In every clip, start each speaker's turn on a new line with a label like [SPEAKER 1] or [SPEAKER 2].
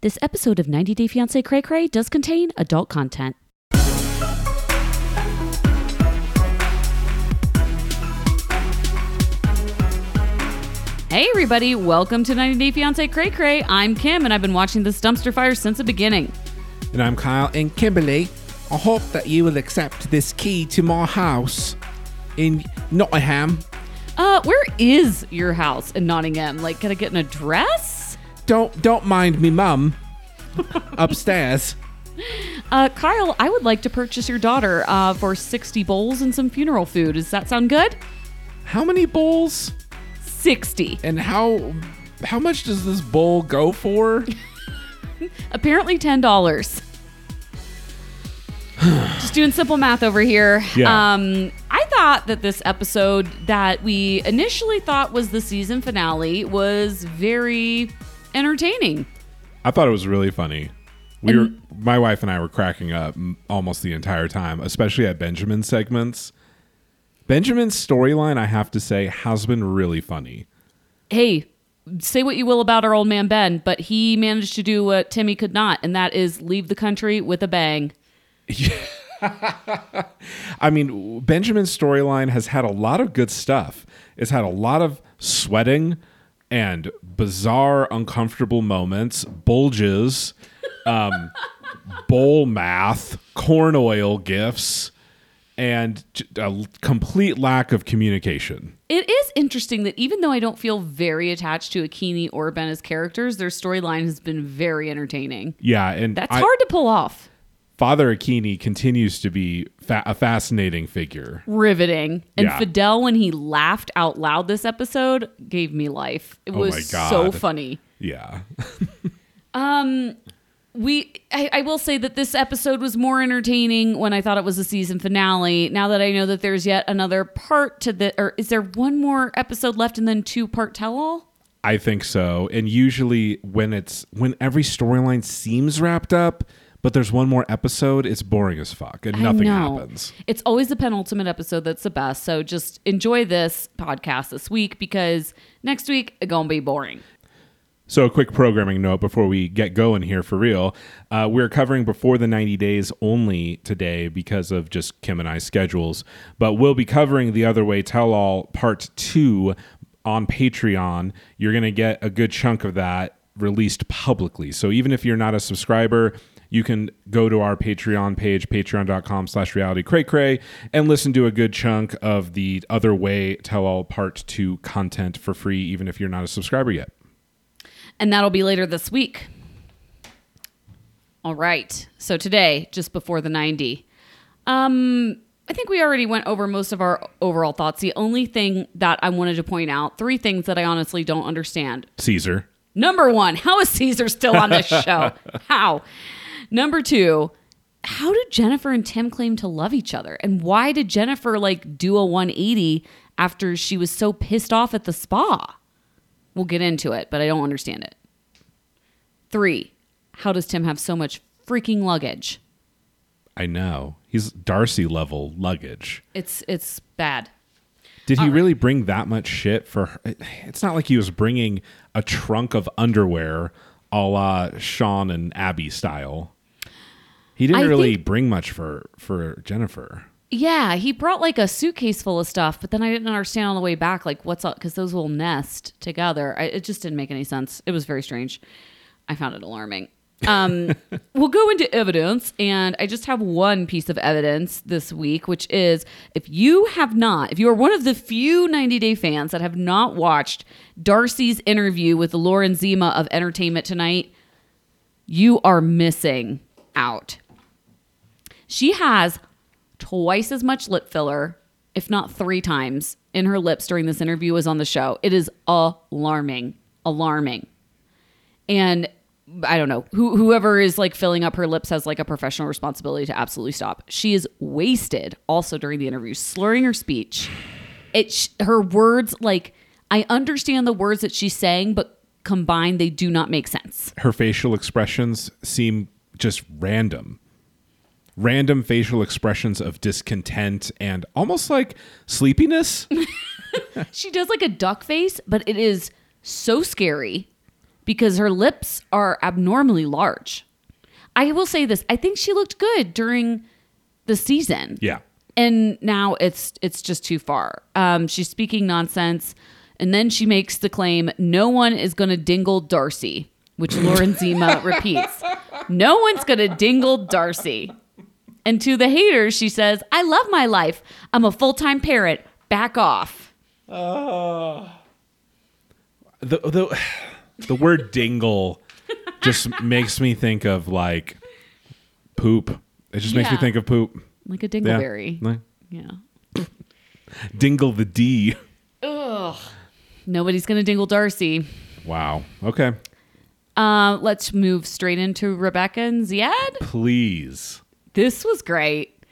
[SPEAKER 1] This episode of 90 Day Fiancé Cray Cray does contain adult content. Hey everybody, welcome to 90 Day Fiancé Cray Cray. I'm Kim and I've been watching this dumpster fire since the beginning.
[SPEAKER 2] And I'm Kyle and Kimberly. I hope that you will accept this key to my house in Nottingham.
[SPEAKER 1] Uh, where is your house in Nottingham? Like, can I get an address?
[SPEAKER 2] Don't don't mind me, mum. Upstairs.
[SPEAKER 1] Uh, Kyle, I would like to purchase your daughter uh, for 60 bowls and some funeral food. Does that sound good?
[SPEAKER 2] How many bowls?
[SPEAKER 1] 60.
[SPEAKER 2] And how how much does this bowl go for?
[SPEAKER 1] Apparently $10. Just doing simple math over here.
[SPEAKER 2] Yeah.
[SPEAKER 1] Um, I thought that this episode that we initially thought was the season finale was very entertaining.
[SPEAKER 2] I thought it was really funny. We were my wife and I were cracking up almost the entire time, especially at Benjamin's segments. Benjamin's storyline, I have to say, has been really funny.
[SPEAKER 1] Hey, say what you will about our old man Ben, but he managed to do what Timmy could not, and that is leave the country with a bang.
[SPEAKER 2] I mean, Benjamin's storyline has had a lot of good stuff. It's had a lot of sweating and bizarre, uncomfortable moments, bulges, um, bowl math, corn oil gifts, and a complete lack of communication.
[SPEAKER 1] It is interesting that even though I don't feel very attached to Akinyi or Ben as characters, their storyline has been very entertaining.
[SPEAKER 2] Yeah, and
[SPEAKER 1] That's
[SPEAKER 2] I-
[SPEAKER 1] hard to pull off.
[SPEAKER 2] Father Akinyi continues to be fa- a fascinating figure.
[SPEAKER 1] Riveting. And
[SPEAKER 2] Yeah.
[SPEAKER 1] Fidel, when he laughed out loud this episode, gave me life. It
[SPEAKER 2] Oh
[SPEAKER 1] was so funny.
[SPEAKER 2] Yeah.
[SPEAKER 1] Um, we, I, I will say that this episode was more entertaining when I thought it was a season finale. Now that I know that there's yet another part to the, or is there one more episode left and then two part tell all?
[SPEAKER 2] I think so. And usually when it's when every storyline seems wrapped up, but there's one more episode, it's boring as fuck and nothing happens.
[SPEAKER 1] It's always the penultimate episode that's the best. So just enjoy this podcast this week because next week it's gonna be boring.
[SPEAKER 2] So, a quick programming note before we get going here for real. Uh, we're covering before the 90 days only today because of just Kim and I's schedules, but we'll be covering the Other Way Tell All Part 2 on Patreon. You're going to get a good chunk of that released publicly. So, even if you're not a subscriber, you can go to our Patreon page, patreon.com slash reality cray cray, and listen to a good chunk of the Other Way Tell All Part 2 content for free, even if you're not a subscriber yet.
[SPEAKER 1] And that'll be later this week. All right. So today, just before the 90, um, I think we already went over most of our overall thoughts. The only thing that I wanted to point out, three things that I honestly don't understand.
[SPEAKER 2] Caesar.
[SPEAKER 1] Number one, how is Caesar still on this show? how? Number two, how did Jennifer and Tim claim to love each other? And why did Jennifer like do a 180 after she was so pissed off at the spa? We'll get into it, but I don't understand it. Three, how does Tim have so much freaking luggage?
[SPEAKER 2] I know. He's Darcy level luggage.
[SPEAKER 1] It's it's bad.
[SPEAKER 2] Did he really bring that much shit for her? It's not like he was bringing a trunk of underwear a la Sean and Abby style. He didn't
[SPEAKER 1] I
[SPEAKER 2] really
[SPEAKER 1] think-
[SPEAKER 2] bring much for for Jennifer.
[SPEAKER 1] Yeah, he brought like a suitcase full of stuff, but then I didn't understand on the way back like what's up because those will nest together. I, it just didn't make any sense. It was very strange. I found it alarming. Um, we'll go into evidence, and I just have one piece of evidence this week, which is if you have not, if you are one of the few 90 Day fans that have not watched Darcy's interview with Lauren Zima of Entertainment Tonight, you are missing out. She has twice as much lip filler, if not three times, in her lips during this interview as on the show. It is alarming. Alarming. And I don't know. Who, whoever is like filling up her lips has like a professional responsibility to absolutely stop. She is wasted also during the interview, slurring her speech. It her words like I understand the words that she's saying, but combined they do not make sense.
[SPEAKER 2] Her facial expressions seem just random. Random facial expressions of discontent and almost like sleepiness.
[SPEAKER 1] She does like a duck face, but it is so scary because her lips are abnormally large. I will say this: I think she looked good during the season.
[SPEAKER 2] Yeah.
[SPEAKER 1] and now it's it's just too far. Um, she's speaking nonsense, and then she makes the claim, "No one is going to dingle Darcy," which Lauren Zima repeats. No one's going to dingle Darcy. And to the haters, she says, "I love my life. I'm a full time parent. Back off."
[SPEAKER 2] The the the word dingle just makes me think of like poop. It just makes me think of poop.
[SPEAKER 1] Like a
[SPEAKER 2] Yeah.
[SPEAKER 1] dingleberry.
[SPEAKER 2] Like,
[SPEAKER 1] Yeah.
[SPEAKER 2] Dingle the D. Ugh.
[SPEAKER 1] Nobody's going to dingle Darcy.
[SPEAKER 2] Wow. Okay.
[SPEAKER 1] Uh, let's move straight into Rebecca and Zied.
[SPEAKER 2] Please.
[SPEAKER 1] This was great.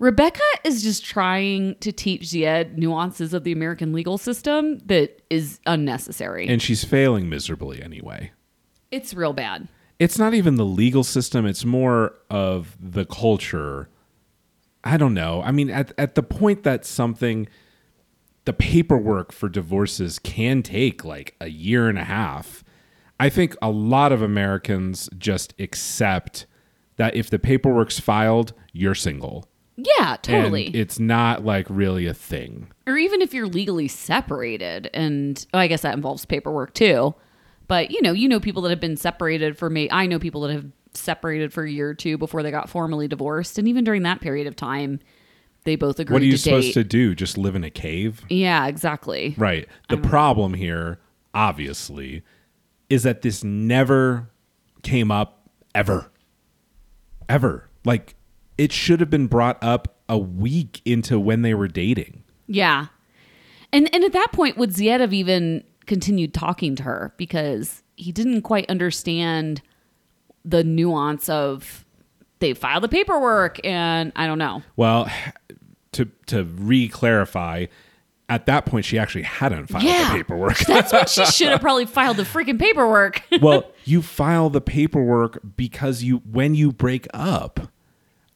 [SPEAKER 1] Rebecca is just trying to teach Zied nuances of the American legal system that is unnecessary.
[SPEAKER 2] And she's failing miserably anyway.
[SPEAKER 1] it's real bad.
[SPEAKER 2] It's not even the legal system, it's more of the culture. I don't know. I mean, at, at the point that something, the paperwork for divorces can take like a year and a half, I think a lot of Americans just accept that if the paperwork's filed, you're single.
[SPEAKER 1] Yeah, totally.
[SPEAKER 2] And it's not like really a thing.
[SPEAKER 1] or even if you're legally separated, and oh, I guess that involves paperwork too. But you know, you know people that have been separated for me. I know people that have separated for a year or two before they got formally divorced, and even during that period of time, they both agreed
[SPEAKER 2] What are you
[SPEAKER 1] to
[SPEAKER 2] supposed
[SPEAKER 1] date.
[SPEAKER 2] to do? Just live in a cave?
[SPEAKER 1] Yeah, exactly.
[SPEAKER 2] Right. The problem here, obviously, is that this never came up ever. Ever. Like, it should have been brought up a week into when they were dating.
[SPEAKER 1] Yeah. And and at that point would Zied have even continued talking to her because he didn't quite understand the nuance of they filed the paperwork and I don't know.
[SPEAKER 2] Well, to to re-clarify, at that point she actually hadn't filed
[SPEAKER 1] Yeah.
[SPEAKER 2] the paperwork.
[SPEAKER 1] That's when she should have probably filed the freaking paperwork.
[SPEAKER 2] well, you file the paperwork because you when you break up.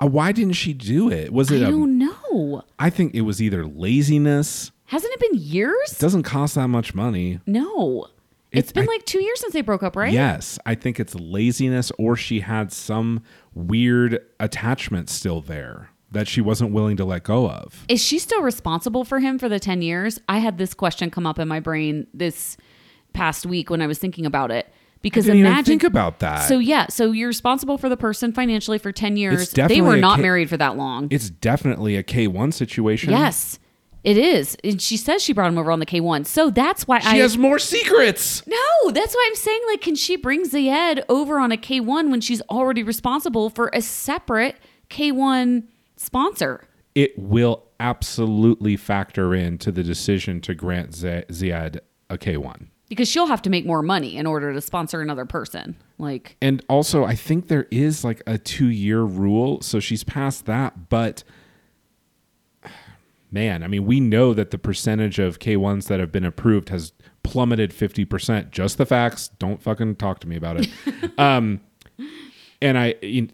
[SPEAKER 2] Uh, why didn't she do it? Was it a
[SPEAKER 1] don't know.
[SPEAKER 2] I think it was either laziness.
[SPEAKER 1] Hasn't it been years?
[SPEAKER 2] It doesn't cost that much money.
[SPEAKER 1] No. it's
[SPEAKER 2] It's-
[SPEAKER 1] been
[SPEAKER 2] I-
[SPEAKER 1] like 2 years since they broke up, right?
[SPEAKER 2] Yes, I think it's laziness or she had some weird attachment still there that she wasn't willing to let go of.
[SPEAKER 1] Is she still responsible for him for the 10 years? I had this question come up in my brain this past week when I was thinking about it. Because
[SPEAKER 2] didn't even
[SPEAKER 1] imagine
[SPEAKER 2] think about that.
[SPEAKER 1] So yeah, so you're responsible for the person financially for 10 years. They were not
[SPEAKER 2] ca-
[SPEAKER 1] married for that long.
[SPEAKER 2] It's definitely a K1 situation.
[SPEAKER 1] yes. It is. And she says she brought him over on the K1. So that's why
[SPEAKER 2] She
[SPEAKER 1] I
[SPEAKER 2] has more secrets.
[SPEAKER 1] No, that's why I'm saying like can she bring Zied over on a K1 when she's already responsible for a separate K1 sponsor?
[SPEAKER 2] It will absolutely factor into the decision to grant Z- Zied a K1.
[SPEAKER 1] Because she'll have to make more money in order to sponsor another person. Like
[SPEAKER 2] And also, I think there is like a two year rule. So she's past that. But man, I mean, we know that the percentage of K1s that have been approved has plummeted 50%. Just the facts. Don't fucking talk to me about it. um, and I, you-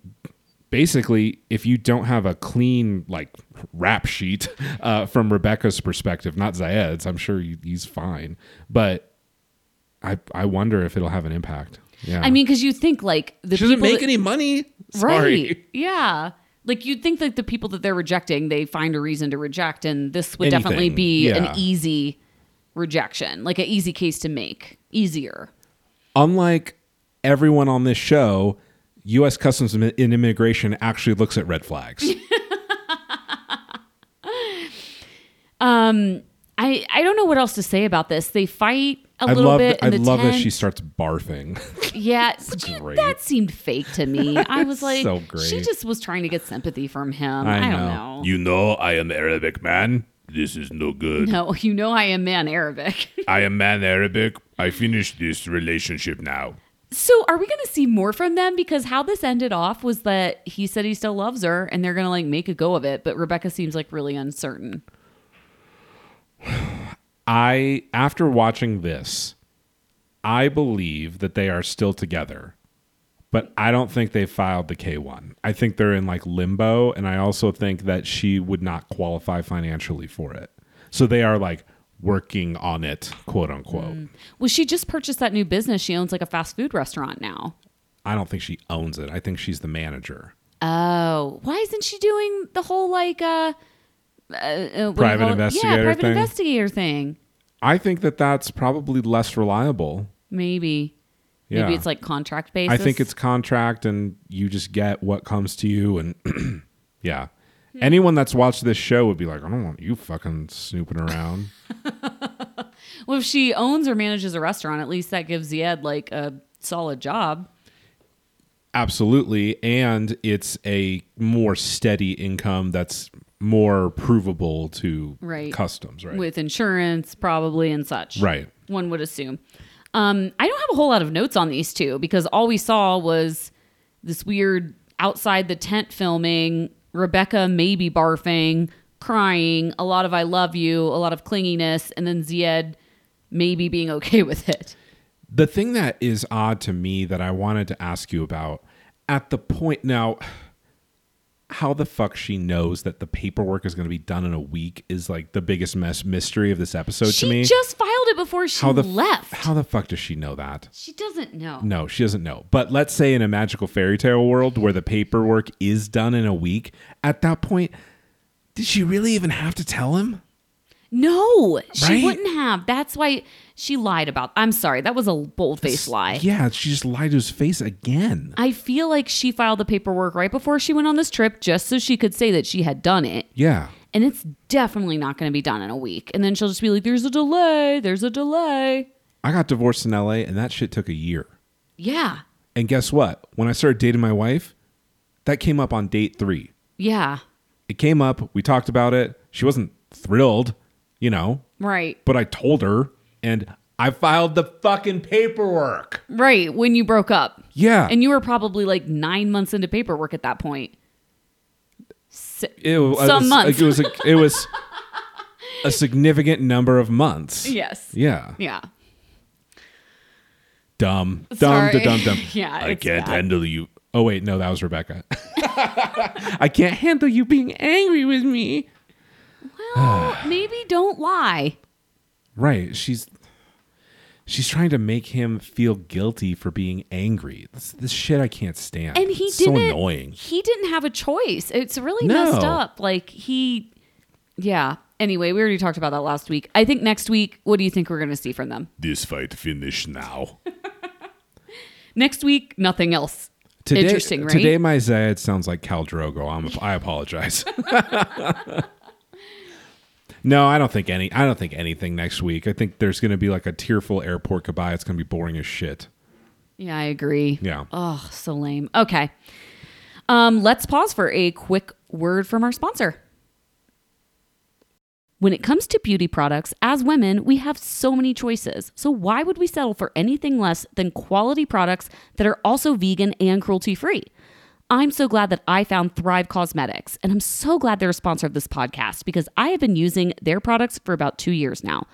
[SPEAKER 2] basically, if you don't have a clean, like, rap sheet uh, from Rebecca's perspective, not Zied's, I'm sure he's fine. But I, I wonder if it'll have an impact. Yeah.
[SPEAKER 1] I mean, because you think like the
[SPEAKER 2] She doesn't
[SPEAKER 1] people
[SPEAKER 2] make
[SPEAKER 1] that-
[SPEAKER 2] any money. Sorry.
[SPEAKER 1] Right. Yeah. Like you'd think that the people that they're rejecting, they find a reason to reject, and this would definitely be
[SPEAKER 2] Yeah.
[SPEAKER 1] an easy rejection, like an easy case to make, easier.
[SPEAKER 2] Unlike everyone on this show, U.S. Customs and Immigration actually looks at red flags.
[SPEAKER 1] Um, I I don't know what else to say about this. They fight a
[SPEAKER 2] I
[SPEAKER 1] little
[SPEAKER 2] love.
[SPEAKER 1] bit.
[SPEAKER 2] That, I
[SPEAKER 1] in the
[SPEAKER 2] love that she starts barfing.
[SPEAKER 1] Yeah, but you- that seemed fake to me. I was like,
[SPEAKER 2] So
[SPEAKER 1] she just was trying to get sympathy from him.
[SPEAKER 2] I
[SPEAKER 1] I, don't
[SPEAKER 2] know.
[SPEAKER 1] know.
[SPEAKER 3] You know I am Arabic man. This is no good.
[SPEAKER 1] no, you know I am man Arabic.
[SPEAKER 3] I am man Arabic. I finished this relationship now.
[SPEAKER 1] So are we going to see more from them? Because how this ended off was that he said he still loves her, and they're going to like make a go of it. But Rebecca seems like really uncertain.
[SPEAKER 2] I after watching this, I believe that they are still together. But I don't think they filed the K1. I think they're in like limbo and I also think that she would not qualify financially for it. So they are like working on it, quote unquote.
[SPEAKER 1] Well, she just purchased that new business. She owns like a fast food restaurant now.
[SPEAKER 2] I don't think she owns it. I think she's the manager.
[SPEAKER 1] Oh, why isn't she doing the whole like uh, uh, uh what do you
[SPEAKER 2] Private investigator
[SPEAKER 1] Yeah, private
[SPEAKER 2] thing?
[SPEAKER 1] investigator thing.
[SPEAKER 2] I think that that's probably less reliable.
[SPEAKER 1] Maybe.
[SPEAKER 2] Yeah.
[SPEAKER 1] Maybe it's like contract basis.
[SPEAKER 2] I think it's contract and you just get what comes to you and yeah.
[SPEAKER 1] Hmm.
[SPEAKER 2] Anyone that's watched this show would be like, I don't want you fucking snooping around.
[SPEAKER 1] Well, if she owns or manages a restaurant, at least that gives Zied like a solid job.
[SPEAKER 2] Absolutely. And it's a more steady income that's more provable to
[SPEAKER 1] Right.
[SPEAKER 2] customs, right?
[SPEAKER 1] with insurance probably and such.
[SPEAKER 2] Right.
[SPEAKER 1] One would assume. Um, I don't have a whole lot of notes on these two because all we saw was this weird outside the tent filming, Rebecca maybe barfing, crying, a lot of I love you, a lot of clinginess, and then Zied maybe being okay with it.
[SPEAKER 2] The thing that is odd to me that I wanted to ask you about at the point now, how the fuck she knows that the paperwork is going to be done in a week is like the biggest mess mystery of this episode
[SPEAKER 1] she
[SPEAKER 2] to me.
[SPEAKER 1] She just filed it before she
[SPEAKER 2] how the
[SPEAKER 1] left.
[SPEAKER 2] How the fuck does she know that?
[SPEAKER 1] she doesn't know.
[SPEAKER 2] No, she doesn't know. But let's say in a magical fairy tale world where the paperwork is done in a week, at that point, did she really even have to tell him?
[SPEAKER 1] No, she wouldn't have. That's why she lied about. I'm sorry, that was a bold faced lie.
[SPEAKER 2] Yeah, she just lied to his face again.
[SPEAKER 1] I feel like she filed the paperwork right before she went on this trip just so she could say that she had done it.
[SPEAKER 2] Yeah.
[SPEAKER 1] And it's definitely not going to be done in a week. And then she'll just be like, there's a delay. There's a delay.
[SPEAKER 2] I got divorced in LA and that shit took a year.
[SPEAKER 1] Yeah.
[SPEAKER 2] And guess what? When I started dating my wife, that came up on date three.
[SPEAKER 1] Yeah.
[SPEAKER 2] It came up, we talked about it. She wasn't thrilled, you know,
[SPEAKER 1] Right.
[SPEAKER 2] but I told her and I filed the fucking paperwork.
[SPEAKER 1] Right. When you broke up.
[SPEAKER 2] Yeah.
[SPEAKER 1] And you were probably like nine months into paperwork at that point.
[SPEAKER 2] It was, uh,
[SPEAKER 1] Some months.
[SPEAKER 2] It was a, it was a significant number of months.
[SPEAKER 1] yes.
[SPEAKER 2] Yeah.
[SPEAKER 1] Yeah.
[SPEAKER 2] Dumb. Dumb
[SPEAKER 1] Sorry.
[SPEAKER 2] dumb dumb.
[SPEAKER 1] yeah.
[SPEAKER 3] I can't
[SPEAKER 1] bad.
[SPEAKER 3] handle you.
[SPEAKER 2] Oh wait, no, that was Rebecca. I can't handle you being angry with me.
[SPEAKER 1] Well, maybe don't lie.
[SPEAKER 2] Right. She's she's trying to make him feel guilty for being angry. This, this shit I can't stand.
[SPEAKER 1] And he
[SPEAKER 2] It's so
[SPEAKER 1] didn't.
[SPEAKER 2] annoying.
[SPEAKER 1] He didn't have a choice. It's really
[SPEAKER 2] No.
[SPEAKER 1] messed up. Like he, yeah. Anyway, we already talked about that last week. I think next week, what do you think we're going to see from them?
[SPEAKER 3] This fight finish now.
[SPEAKER 1] Next week, nothing else.
[SPEAKER 2] Today,
[SPEAKER 1] Interesting, right?
[SPEAKER 2] Today my Zied sounds like Khal Drogo. I'm, I apologize. no, I don't think any. I don't think anything next week. I think there's going to be like a tearful airport goodbye. It's going to be boring as shit.
[SPEAKER 1] Yeah, I agree.
[SPEAKER 2] Yeah.
[SPEAKER 1] Oh, so lame. Okay. Um, let's pause for a quick word from our sponsor. When it comes to beauty products, as women, we have so many choices. So why would we settle for anything less than quality products that are also vegan and cruelty free? I'm so glad that I found Thrive Causemetics, and I'm so glad they're a sponsor of this podcast because I have been using their products for about two years now.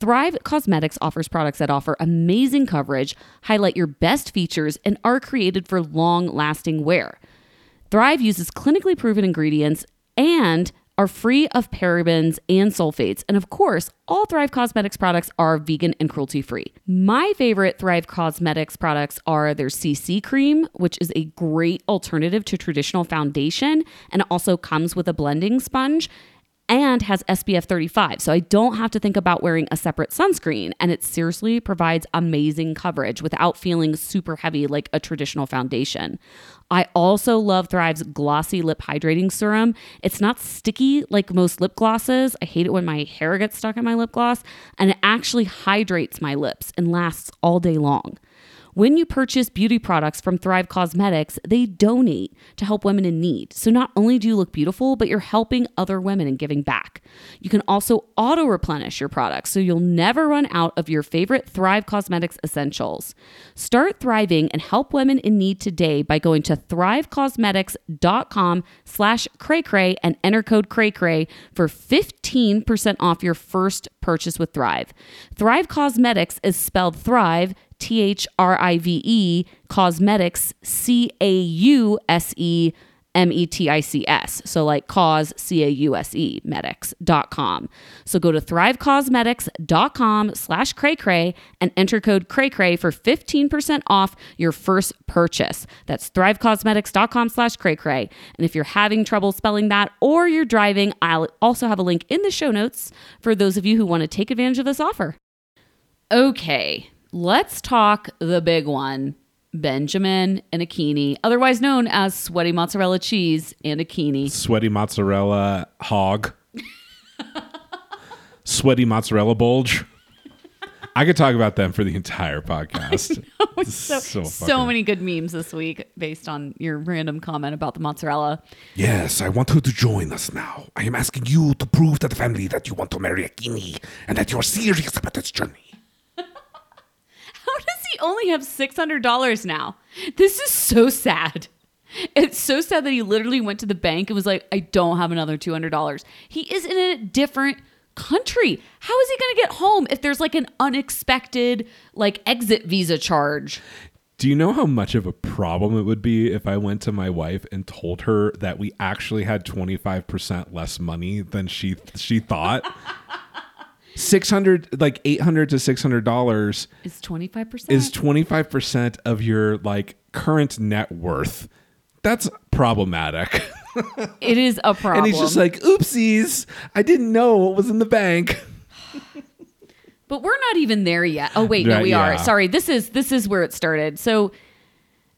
[SPEAKER 1] Thrive Causemetics offers products that offer amazing coverage, highlight your best features, and are created for long lasting wear. Thrive uses clinically proven ingredients and are free of parabens and sulfates. And of course, all Thrive Causemetics products are vegan and cruelty free. My favorite Thrive Causemetics products are their CC cream, which is a great alternative to traditional foundation and also comes with a blending sponge and has SPF 35. So I don't have to think about wearing a separate sunscreen. And it seriously provides amazing coverage without feeling super heavy like a traditional foundation. I also love Thrive's glossy lip hydrating serum. It's not sticky like most lip glosses. I hate it when my hair gets stuck in my lip gloss, and it actually hydrates my lips and lasts all day long. When you purchase beauty products from Thrive Causemetics, they donate to help women in need. So not only do you look beautiful, but you're helping other women and giving back. You can also auto replenish your products so you'll never run out of your favorite Thrive Causemetics essentials. Start thriving and help women in need today by going to thrivecausemetics.com slash and enter code cray for 15% off your first purchase with Thrive. Thrive Causemetics is spelled Thrive T H R I V E, causemetics, C A U S E M E T I C S. So like cause, C A U S E, medics.com. So go to thrivecausemetics.com slash cray cray and enter code cray cray for 15% off your first purchase. That's thrivecausemetics.com slash cray cray. And if you're having trouble spelling that or you're driving, I'll also have a link in the show notes for those of you who want to take advantage of this offer. Okay, let's talk the big one. Benjamin and Akinyi, otherwise known as sweaty mozzarella cheese and Akinyi.
[SPEAKER 2] Sweaty mozzarella hog. Sweaty mozzarella bulge. I could talk about them for the entire podcast.
[SPEAKER 1] so,
[SPEAKER 2] So
[SPEAKER 1] so, many good memes this week based on your random comment about the mozzarella.
[SPEAKER 3] Yes, I want her to join us now. I am asking you to prove to the family that you want to marry Akinyi and that you're serious about this journey.
[SPEAKER 1] How does he only have $600 now? This is so sad. It's so sad that he literally went to the bank and was like, I don't have another $200. He is in a different country. How is he going to get home if there's like an unexpected like exit visa charge?
[SPEAKER 2] Do you know how much of a problem it would be if I went to my wife and told her that we actually had 25% less money than she she thought? 600 like 800 to 600 dollars
[SPEAKER 1] Is 25%?
[SPEAKER 2] is 25% of your like current net worth. That's problematic.
[SPEAKER 1] it is a problem.
[SPEAKER 2] and he's just like, "Oopsies, I didn't know what was in the bank."
[SPEAKER 1] But we're not even there yet. Oh wait, no,
[SPEAKER 2] Right,
[SPEAKER 1] we
[SPEAKER 2] yeah.
[SPEAKER 1] are. Sorry, this is this is where it started. So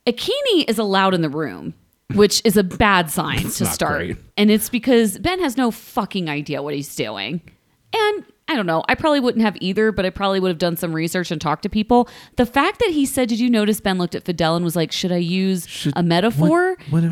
[SPEAKER 1] Akinyi is allowed in the room, which is a bad sign to
[SPEAKER 2] not
[SPEAKER 1] start.
[SPEAKER 2] great.
[SPEAKER 1] And it's because Ben has no fucking idea what he's doing. And I don't know. I probably wouldn't have either, but I probably would have done some research and talked to people. The fact that he said, "Did you notice?" Ben looked at Fidel and was like, "Should I use a metaphor?"
[SPEAKER 2] What, uh,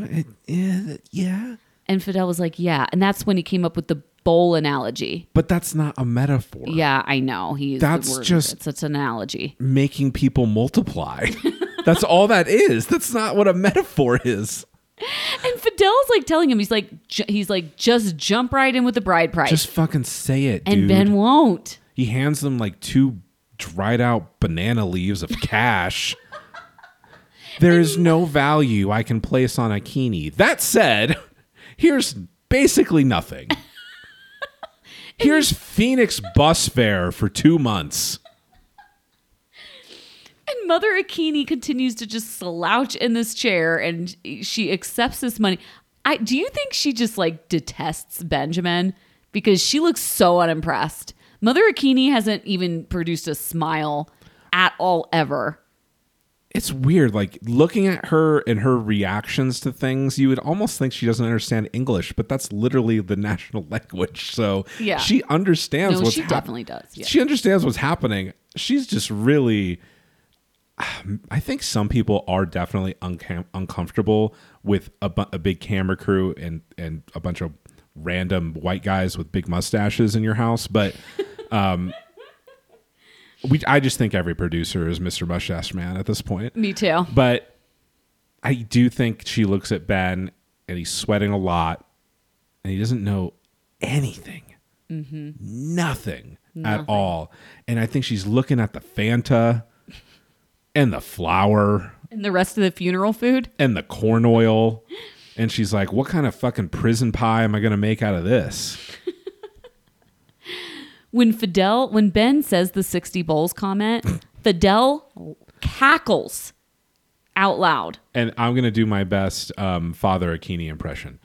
[SPEAKER 2] yeah, yeah.
[SPEAKER 1] And Fidel was like, "Yeah." And that's when he came up with the bowl analogy.
[SPEAKER 2] But that's not a metaphor.
[SPEAKER 1] Yeah, I know. He used
[SPEAKER 2] That's
[SPEAKER 1] the word.
[SPEAKER 2] just-
[SPEAKER 1] it's, it's an analogy.
[SPEAKER 2] Making people multiply. that's all that is. That's not what a metaphor is.
[SPEAKER 1] And Fidel's like telling him, he's like, he's like, just jump right in with the bride price.
[SPEAKER 2] Just fucking say it,
[SPEAKER 1] and
[SPEAKER 2] dude.
[SPEAKER 1] Ben won't.
[SPEAKER 2] he hands them like two dried out banana leaves of cash. there is no value I can place on Akinyi. That said, here's basically nothing. Here's Phoenix bus fare for two months.
[SPEAKER 1] And Mother Akinyi continues to just slouch in this chair and she accepts this money. I do you think she just like detests Benjamin because she looks so unimpressed. Mother Akinyi hasn't even produced a smile at all ever.
[SPEAKER 2] It's weird. Like looking at her and her reactions to things, you would almost think she doesn't understand English, but that's literally the national language. So
[SPEAKER 1] Yeah.
[SPEAKER 2] she understands
[SPEAKER 1] No,
[SPEAKER 2] what's
[SPEAKER 1] she
[SPEAKER 2] hap-
[SPEAKER 1] definitely does. Yeah.
[SPEAKER 2] She understands what's happening. She's just really. I think some people are definitely uncam- uncomfortable with a, bu- a big camera crew and and a bunch of random white guys with big mustaches in your house, but um, we I just think every producer is Mr. Mustache Man at this point.
[SPEAKER 1] Me too.
[SPEAKER 2] But I do think she looks at Ben and he's sweating a lot and he doesn't know anything. Nothing at all. And I think she's looking at the Fanta and the flour
[SPEAKER 1] And the rest of the funeral food?
[SPEAKER 2] and the corn oil. And she's like, what kind of fucking prison pie am I going to make out of this?
[SPEAKER 1] when Fidel, when Ben says the 60 bowls comment, Fidel cackles out loud.
[SPEAKER 2] And I'm going to do my best um, Father Akinyi impression.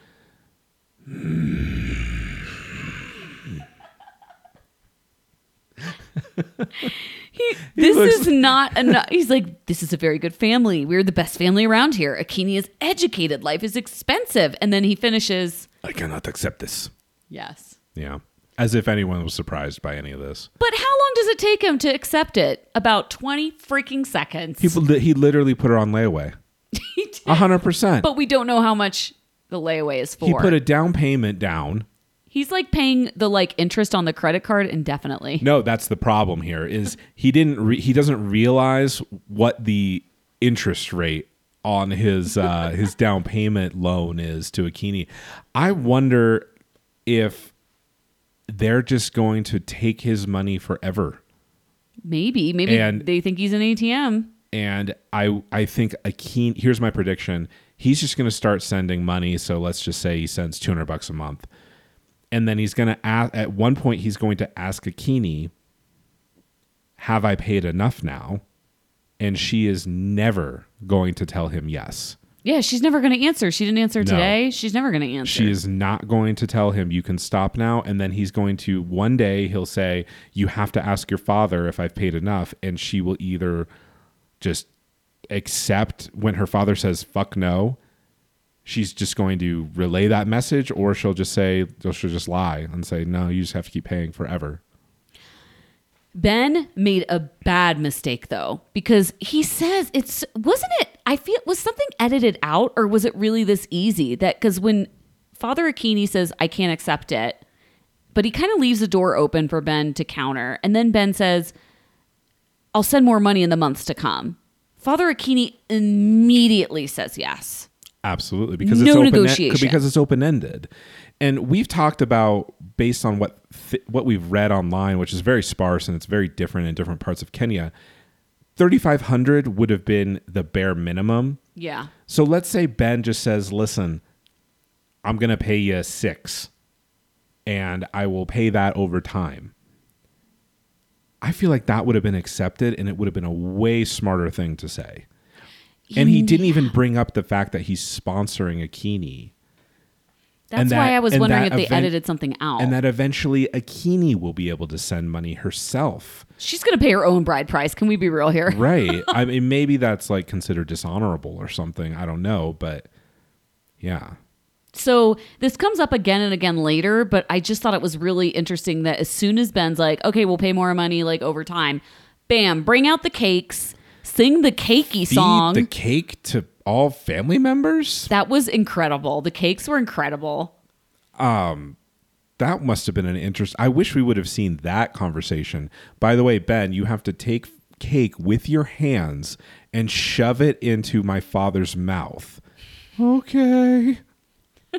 [SPEAKER 1] He, this
[SPEAKER 2] looks-
[SPEAKER 1] is not enough. He's like, this is a very good family. We're the best family around here. Akinyi is educated. Life is expensive. And then he finishes,
[SPEAKER 3] I cannot accept this.
[SPEAKER 1] yes.
[SPEAKER 2] Yeah. As if anyone was surprised by any of this.
[SPEAKER 1] But how long does it take him to accept it? About 20 freaking seconds.
[SPEAKER 2] He, he literally put her on layaway.
[SPEAKER 1] He did.
[SPEAKER 2] A hundred percent.
[SPEAKER 1] but we don't know how much the layaway is for.
[SPEAKER 2] He put a down payment down.
[SPEAKER 1] He's like paying the like interest on the credit card indefinitely.
[SPEAKER 2] No, that's the problem here. Is he didn't re- he doesn't realize what the interest rate on his uh, his down payment loan is to Akinyi. I wonder if they're just going to take his money forever.
[SPEAKER 1] Maybe. Maybe
[SPEAKER 2] And-
[SPEAKER 1] they think he's an ATM.
[SPEAKER 2] and I I think Akinyi. Here's my prediction: he's just going to start sending money. So let's just say he sends 200 bucks a month. And then he's going to ask, at one point, he's going to ask Akinyi, Have I paid enough now? And she is never going to tell him yes.
[SPEAKER 1] Yeah, she's never going to answer. She didn't answer
[SPEAKER 2] No.
[SPEAKER 1] today. She's never going to answer.
[SPEAKER 2] She is not going to tell him you can stop now. And then he's going to one day he'll say, You have to ask your father if I've paid enough. And she will either just accept when her father says fuck no. She's just going to relay that message, or she'll just say, she'll just lie and say, No, you just have to keep paying forever.
[SPEAKER 1] Ben made a bad mistake though because he says it's wasn't it I feel was something edited out or was it really this easy that cuz when Father Akinyi says I can't accept it but he kind of leaves the door open for Ben to counter and then Ben says I'll send more money in the months to come. Father Akinyi immediately says yes.
[SPEAKER 2] Absolutely, because
[SPEAKER 1] No
[SPEAKER 2] it's open
[SPEAKER 1] negotiation.
[SPEAKER 2] because it's open ended, and we've talked about based on what th- what we've read online, which is very sparse and it's very different in different parts of Kenya. Thirty five hundred would have been the bare minimum.
[SPEAKER 1] Yeah.
[SPEAKER 2] So let's say Ben just says, "Listen, I'm going to pay you six, and I will pay that over time." I feel like that would have been accepted, and it would have been a way smarter thing to say. And he didn't even bring up the fact that he's sponsoring Akinyi.
[SPEAKER 1] That's
[SPEAKER 2] And
[SPEAKER 1] why I was wondering if they
[SPEAKER 2] event-
[SPEAKER 1] edited something out.
[SPEAKER 2] And that eventually Akinyi will be able to send money herself.
[SPEAKER 1] She's going to pay her own bride price. Can we be real here?
[SPEAKER 2] Right. I mean, maybe that's like considered dishonorable or something. I don't know. But yeah.
[SPEAKER 1] So this comes up again and again later, but I just thought it was really interesting that as soon as Ben's like, okay, we'll pay more money like over time, bam, bring out the cakes, sing the cakey
[SPEAKER 2] Feed
[SPEAKER 1] song.
[SPEAKER 2] the cake to all family members?
[SPEAKER 1] that was incredible. The cakes were incredible.
[SPEAKER 2] Um That must have been an interest. I wish we would have seen that conversation. By the way, Ben, you have to take cake with your hands and shove it into my father's mouth. Okay.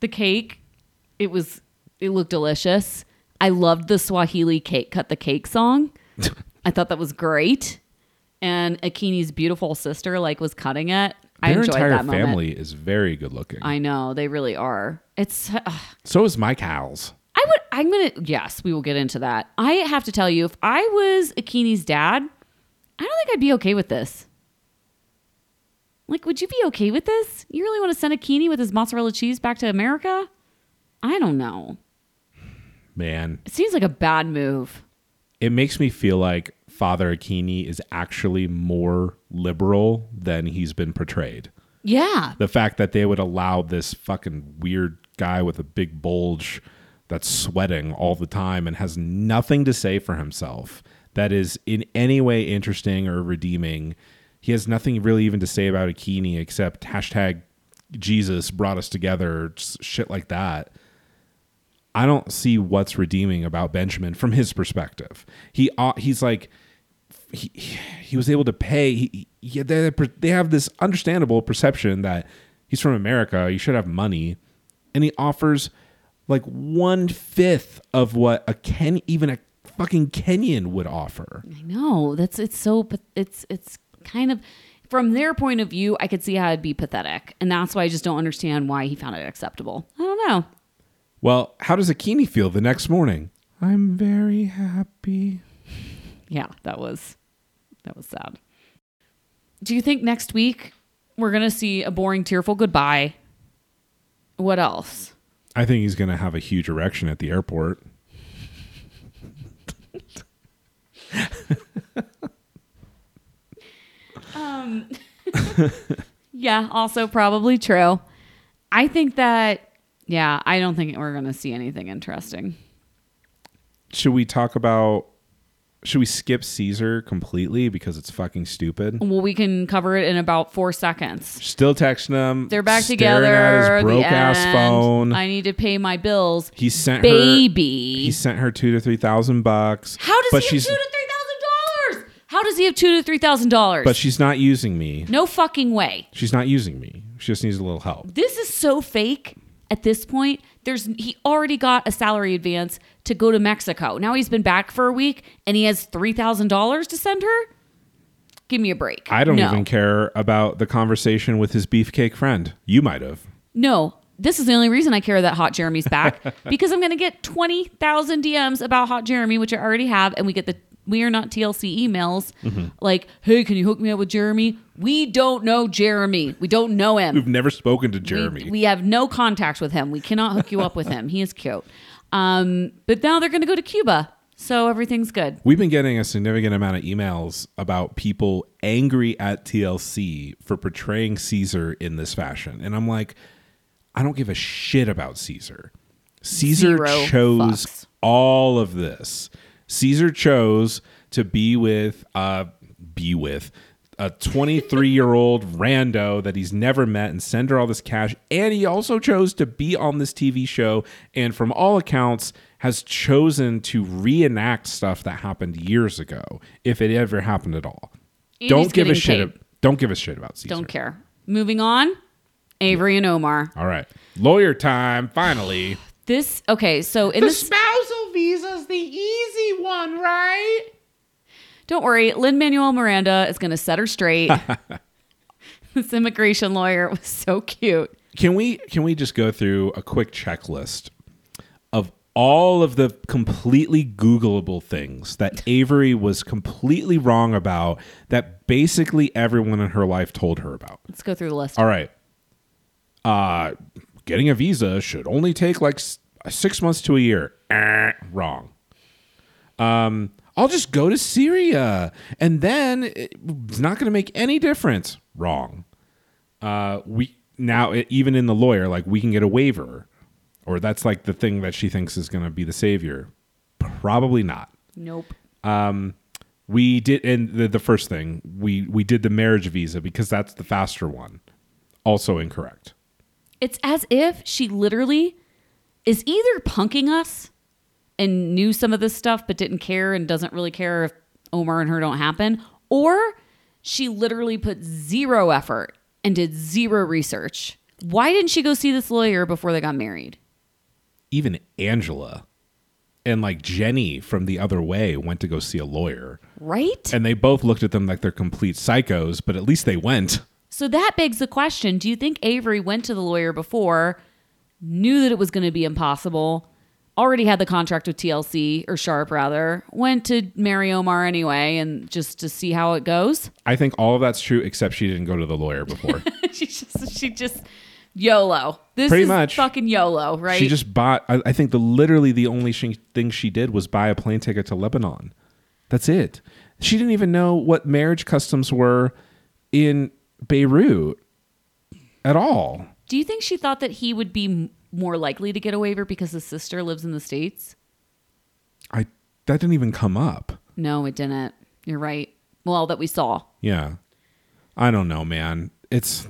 [SPEAKER 1] The cake, it was it looked delicious. I loved the Swahili cake cut the cake song. I thought that was great. And Akinyi's beautiful sister like was cutting it. I
[SPEAKER 2] Their
[SPEAKER 1] enjoyed
[SPEAKER 2] entire
[SPEAKER 1] that moment.
[SPEAKER 2] family is very good looking.
[SPEAKER 1] I know they really are. It's ugh.
[SPEAKER 2] so is Mike Howells.
[SPEAKER 1] I would. I'm gonna. Yes, we will get into that. I have to tell you, if I was Akinyi's dad, I don't think I'd be okay with this. Like, would you be okay with this? You really want to send Akinyi with his mozzarella cheese back to America? I don't know.
[SPEAKER 2] Man,
[SPEAKER 1] It seems like a bad move.
[SPEAKER 2] it makes me feel like Father Akinyi is actually more liberal than he's been portrayed.
[SPEAKER 1] Yeah,
[SPEAKER 2] The fact that they would allow this fucking weird guy with a big bulge that's sweating all the time and has nothing to say for himself that is in any way interesting or redeeming. He has nothing really even to say about Akinyi except hashtag Jesus brought us together, shit like that. I don't see what's redeeming about Benjamin from his perspective. He uh, he's like he he was able to pay. He, he, they they have this understandable perception that he's from America. He should have money, and he offers like one fifth of what a Ken even a fucking Kenyan would offer.
[SPEAKER 1] I know. That's it's so. It's it's kind of from their point of view. I could see how it'd be pathetic, and that's why I just don't understand why he found it acceptable. I don't know.
[SPEAKER 2] Well, how does Akinyi feel the next morning? I'm very happy.
[SPEAKER 1] Yeah, that was that was sad. Do you think next week we're gonna see a boring, tearful goodbye? What else?
[SPEAKER 2] I think he's gonna have a huge erection at the airport.
[SPEAKER 1] um, Yeah, also probably true. I think that yeah, I don't think we're gonna see anything interesting.
[SPEAKER 2] Should we talk about? Should we skip Caesar completely because it's fucking stupid?
[SPEAKER 1] Well, we can cover it in about four seconds.
[SPEAKER 2] Still texting him.
[SPEAKER 1] They're back together.
[SPEAKER 2] At his broke ass
[SPEAKER 1] end.
[SPEAKER 2] phone.
[SPEAKER 1] I need to pay my bills.
[SPEAKER 2] he sent her.
[SPEAKER 1] Baby.
[SPEAKER 2] He sent her two to three thousand bucks.
[SPEAKER 1] How does
[SPEAKER 2] but
[SPEAKER 1] he have
[SPEAKER 2] she's,
[SPEAKER 1] two to three thousand dollars? How does he have two to three thousand dollars?
[SPEAKER 2] But she's not using me.
[SPEAKER 1] no fucking way.
[SPEAKER 2] She's not using me. She just needs a little help.
[SPEAKER 1] This is so fake at this point. There's he already got a salary advance to go to Mexico. Now he's been back for a week and he has three thousand dollars to send her. Give me a break.
[SPEAKER 2] I don't
[SPEAKER 1] No.
[SPEAKER 2] even care about the conversation with his beefcake friend. You might have.
[SPEAKER 1] No, this is the only reason I care that Hot Jeremy's back because I'm going to get 20,000 DMs about Hot Jeremy, which I already have. And we get the We Are Not TLC emails
[SPEAKER 2] Mm-hmm.
[SPEAKER 1] like, hey, can you hook me up with Jeremy? We don't know Jeremy. We don't know him.
[SPEAKER 2] We've never spoken to
[SPEAKER 1] We-
[SPEAKER 2] Jeremy.
[SPEAKER 1] We, have no contact with him. We cannot hook you up with him. He is cute. Um, but now they're going to go to Cuba. So everything's good.
[SPEAKER 2] We've been getting a significant amount of emails about people angry at TLC for portraying Caesar in this fashion. And I'm like, I don't give a shit about Caesar. Caesar
[SPEAKER 1] Zero
[SPEAKER 2] chose
[SPEAKER 1] fucks.
[SPEAKER 2] all of this. Caesar chose to be with uh be with a 23 year old rando that he's never met and send her all this cash. And he also chose to be on this TV show and from all accounts has chosen to reenact stuff that happened years ago, if it ever happened at all. Don't give a shit. Don't give a shit about Caesar.
[SPEAKER 1] Don't care. Moving on. Avery and Omar.
[SPEAKER 2] All right. Lawyer time, finally.
[SPEAKER 1] This okay, so in the
[SPEAKER 2] spousal visa's the easy one, right?
[SPEAKER 1] Don't worry, Lin-Manuel Miranda is going to set her straight. this immigration lawyer was so cute.
[SPEAKER 2] Can we can we just go through a quick checklist of all of the completely googleable things that Avery was completely wrong about that basically everyone in her life told her about.
[SPEAKER 1] Let's go through the list.
[SPEAKER 2] All right. Uh getting a visa should only take like s- 6 months to a year. Eh, wrong. Um I'll just go to Syria and then it's not going to make any difference. Wrong. Uh we now even in the lawyer like we can get a waiver or that's like the thing that she thinks is going to be the savior. Probably not.
[SPEAKER 1] Nope.
[SPEAKER 2] Um, We did, and the, the first thing we we did the marriage visa because that's the faster one. Also incorrect.
[SPEAKER 1] It's as if she literally is either punking us and knew some of this stuff but didn't care and doesn't really care if Omar and her don't happen, or she literally put zero effort and did zero research. Why didn't she go see this lawyer before they got married?
[SPEAKER 2] Even Angela and like Jenny from the other way went to go see a lawyer,
[SPEAKER 1] Right?
[SPEAKER 2] and they both looked at them like they're complete psychos, but at least they went.
[SPEAKER 1] So that begs the question do you think Avery went to the lawyer before, knew that it was going to be impossible, already had the contract with TLC, or Sharp rather, went to marry Omar anyway and just to see how it goes?
[SPEAKER 2] I think all of that's true except she didn't go to the lawyer before.
[SPEAKER 1] she just, she just, YOLO. This
[SPEAKER 2] Pretty
[SPEAKER 1] is
[SPEAKER 2] much.
[SPEAKER 1] fucking YOLO, right?
[SPEAKER 2] She just bought. I, I think the literally the only she, thing she did was buy a plane ticket to Lebanon. That's it. She didn't even know what marriage customs were in Beirut at all.
[SPEAKER 1] Do you think she thought that he would be more likely to get a waiver because his sister lives in the States?
[SPEAKER 2] I that didn't even come up.
[SPEAKER 1] No, it didn't. You're right. Well, that we saw.
[SPEAKER 2] Yeah, I don't know, man. It's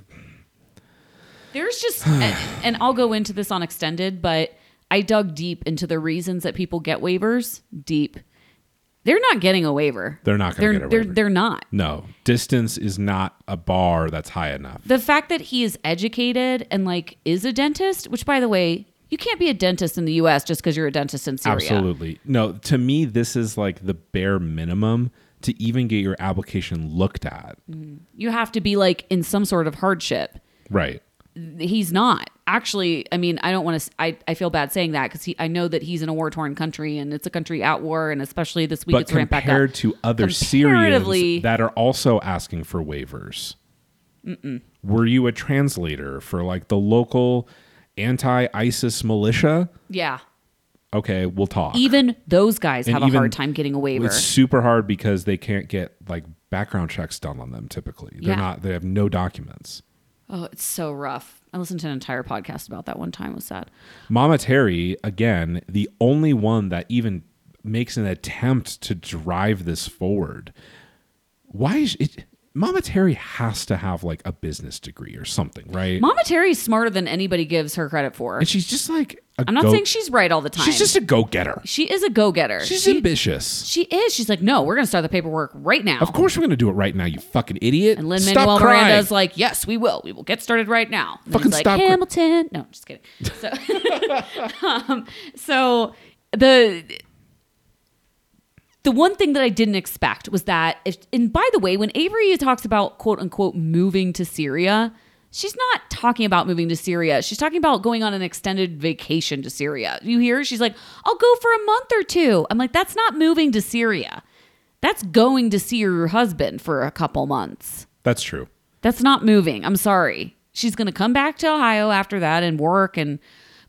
[SPEAKER 1] There's just, and, and I'll go into this on extended, but I dug deep into the reasons that people get waivers. Deep. They're not getting a waiver.
[SPEAKER 2] They're not gonna get a
[SPEAKER 1] they're
[SPEAKER 2] waiver.
[SPEAKER 1] they're not.
[SPEAKER 2] no distance is not a bar that's high enough.
[SPEAKER 1] The fact that he is educated and like is a dentist, which by the way, you can't be a dentist in the U.S. just because you're a dentist in Syria.
[SPEAKER 2] Absolutely. No, to me, this is like the bare minimum to even get your application looked at. Mm.
[SPEAKER 1] You have to be like in some sort of hardship.
[SPEAKER 2] Right.
[SPEAKER 1] He's not actually. I mean, I don't want to. I, I feel bad saying that because. I know that he's in a war torn country and it's a country at war, and especially this week
[SPEAKER 2] But
[SPEAKER 1] it's ramped back up.
[SPEAKER 2] compared to other Syrians that are also asking for waivers, were you a translator for like the local anti-ISIS militia?
[SPEAKER 1] yeah,
[SPEAKER 2] Okay, we'll talk.
[SPEAKER 1] even those guys
[SPEAKER 2] And
[SPEAKER 1] have a hard time getting a waiver.
[SPEAKER 2] It's super hard because they can't get like background checks done on them. Typically, they're
[SPEAKER 1] Yeah.
[SPEAKER 2] not. They have no documents.
[SPEAKER 1] Oh, it's so rough. I listened to an entire podcast about that one time. It was sad.
[SPEAKER 2] Mama Terry, again, the only one that even makes an attempt to drive this forward. Why is it? Mama Terry has to have like a business degree or something, right?
[SPEAKER 1] Mama Terry's smarter than anybody gives her credit for.
[SPEAKER 2] and she's just like
[SPEAKER 1] I'm not
[SPEAKER 2] go-
[SPEAKER 1] saying she's right all the time.
[SPEAKER 2] she's just a go getter.
[SPEAKER 1] she is a go getter.
[SPEAKER 2] She's
[SPEAKER 1] she,
[SPEAKER 2] ambitious.
[SPEAKER 1] she is. She's like, no, we're gonna start the paperwork right now.
[SPEAKER 2] Of course, we're gonna do it right now. You fucking idiot.
[SPEAKER 1] And Lin
[SPEAKER 2] Stop
[SPEAKER 1] Manuel
[SPEAKER 2] crying.
[SPEAKER 1] Miranda's like, yes, we will. We will get started right now. And
[SPEAKER 2] Fucking
[SPEAKER 1] he's like,
[SPEAKER 2] stop cry-
[SPEAKER 1] Hamilton. No, just kidding. So, um, so the the one thing that I didn't expect was that if and by the way, when Avery talks about quote unquote moving to Syria, she's not talking about moving to Syria. She's talking about going on an extended vacation to Syria. You hear? She's like, "I'll go for a month or two. I'm like, "That's not moving to Syria. That's going to see your husband for a couple months."
[SPEAKER 2] That's true.
[SPEAKER 1] That's not moving. I'm sorry. She's going to come back to Ohio after that and work and